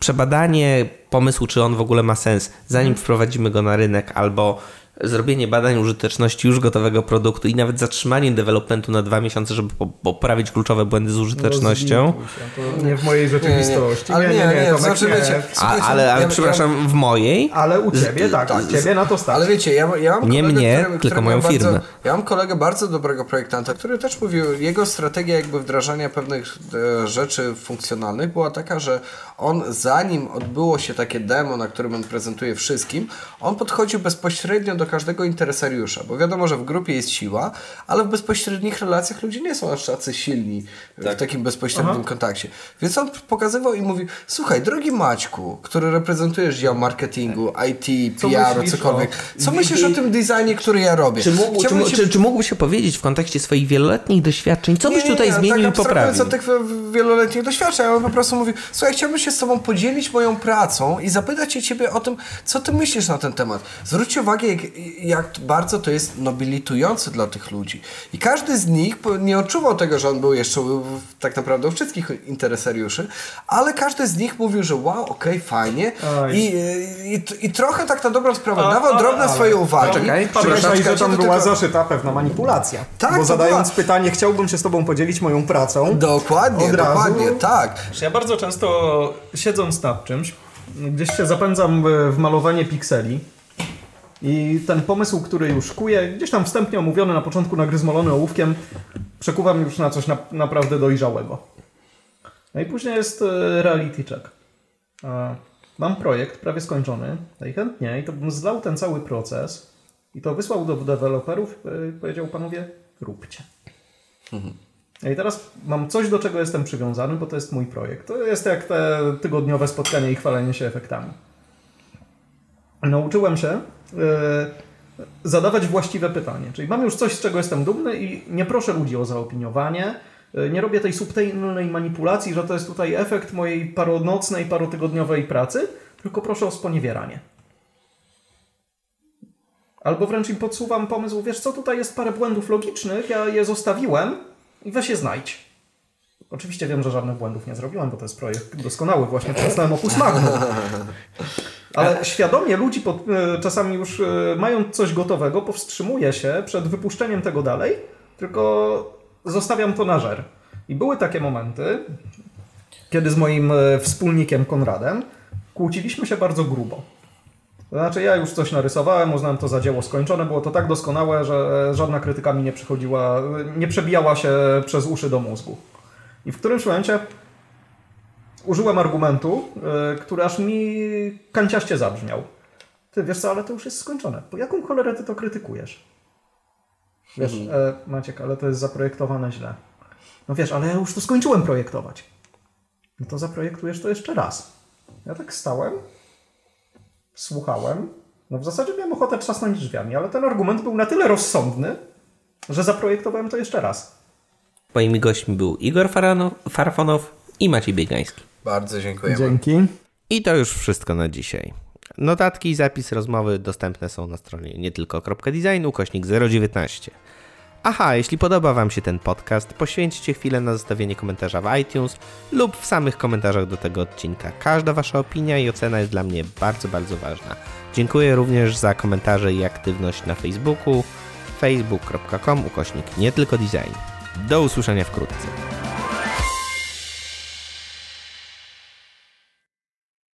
przebadanie pomysłu, czy on w ogóle ma sens, zanim wprowadzimy go na rynek, albo zrobienie badań użyteczności już gotowego produktu i nawet zatrzymanie developmentu na dwa miesiące, żeby poprawić kluczowe błędy z użytecznością. No, nie w mojej rzeczywistości. Nie, nie, nie. Ale nie, nie, nie, znaczy, Wiecie, A, ale, ale przepraszam, w mojej. Ale u ciebie, tak, tak ciebie na to stać. Ale wiecie, ja, ja mam Nie kolegę, mnie, tylko moją firmę. Bardzo, ja mam kolegę bardzo dobrego projektanta, który też mówił, jego strategia jakby wdrażania pewnych e, rzeczy funkcjonalnych była taka, że on zanim odbyło się takie demo, na którym on prezentuje wszystkim, on podchodził bezpośrednio do każdego interesariusza, bo wiadomo, że w grupie jest siła, ale w bezpośrednich relacjach ludzie nie są aż tacy silni tak. w takim bezpośrednim Aha. kontakcie. Więc on pokazywał i mówił, słuchaj, drogi Maćku, który reprezentujesz dział marketingu, IT, PR-u, cokolwiek, co myślisz o tym designie, który ja robię? Czy, mógł, czy, się... czy, czy mógłbyś opowiedzieć w kontekście swoich wieloletnich doświadczeń, co nie, byś tutaj nie, zmienił tak i poprawił? od tych wieloletnich doświadczeń, on po prostu mówił, słuchaj, chciałbym się z tobą podzielić moją pracą i zapytać się ciebie o tym, co ty myślisz na ten temat. Zwróćcie uwagę, jak, jak bardzo to jest nobilitujące dla tych ludzi. I każdy z nich nie odczuwał tego, że on był jeszcze tak naprawdę u wszystkich interesariuszy, ale każdy z nich mówił, że wow, okej, okay, fajnie. I, i, I, trochę tak na dobrą sprawę a, dawał a, drobne ale, swoje uwagi. Czekaj, Pamiętaj, że tam była tylko... zaszyta pewna manipulacja. Tak, bo zadając była... pytanie, chciałbym się z tobą podzielić moją pracą. Dokładnie, dokładnie, tak. Ja bardzo często siedząc nad czymś, gdzieś się zapędzam w malowanie pikseli i ten pomysł, który już kuję, gdzieś tam wstępnie omówiony na początku nagryzmolony ołówkiem, przekuwam już na coś na, naprawdę dojrzałego. No i później jest e, reality check. Mam projekt prawie skończony, najchętniej to bym zlał ten cały proces i to wysłał do deweloperów i e, powiedział panowie, róbcie. Mhm. I teraz mam coś, do czego jestem przywiązany, bo to jest mój projekt. To jest jak te tygodniowe spotkanie i chwalenie się efektami. Nauczyłem się yy, zadawać właściwe pytanie. Czyli mam już coś, z czego jestem dumny i nie proszę ludzi o zaopiniowanie. Yy, nie robię tej subtelnej manipulacji, że to jest tutaj efekt mojej paronocnej, parotygodniowej pracy, tylko proszę o sponiewieranie. Albo wręcz im podsuwam pomysł, wiesz co, tutaj jest parę błędów logicznych, ja je zostawiłem, i weź je znajdź. Oczywiście wiem, że żadnych błędów nie zrobiłem, bo to jest projekt doskonały, właśnie przeczytałem Opus Magnum. Ale świadomie ludzi pod, e, czasami już e, mając coś gotowego, powstrzymuję się przed wypuszczeniem tego dalej, tylko zostawiam to na żer. I były takie momenty, kiedy z moim e, wspólnikiem Konradem kłóciliśmy się bardzo grubo. To znaczy, ja już coś narysowałem, uznałem to za dzieło skończone. Było to tak doskonałe, że żadna krytyka mi nie przychodziła, nie przebijała się przez uszy do mózgu. I w którymś momencie użyłem argumentu, yy, który aż mi kanciaście zabrzmiał. Ty wiesz co, ale to już jest skończone. Po jaką cholerę ty to krytykujesz? Wiesz, mhm. e, Maciek, ale to jest zaprojektowane źle. No wiesz, ale ja już to skończyłem projektować. No to zaprojektujesz to jeszcze raz. Ja tak stałem, słuchałem, no w zasadzie miałem ochotę trzasnąć drzwiami, ale ten argument był na tyle rozsądny, że zaprojektowałem to jeszcze raz. Moimi gośćmi był Igor Farfonow i Maciej Biegański. Bardzo dziękuję. Dzięki. I to już wszystko na dzisiaj. Notatki i zapis rozmowy dostępne są na stronie nie tylko.design ukośnik 019. Aha, jeśli podoba Wam się ten podcast, poświęćcie chwilę na zostawienie komentarza w iTunes lub w samych komentarzach do tego odcinka. Każda Wasza opinia i ocena jest dla mnie bardzo, bardzo ważna. Dziękuję również za komentarze i aktywność na Facebooku facebook.com ukośnik nie tylko design. Do usłyszenia wkrótce.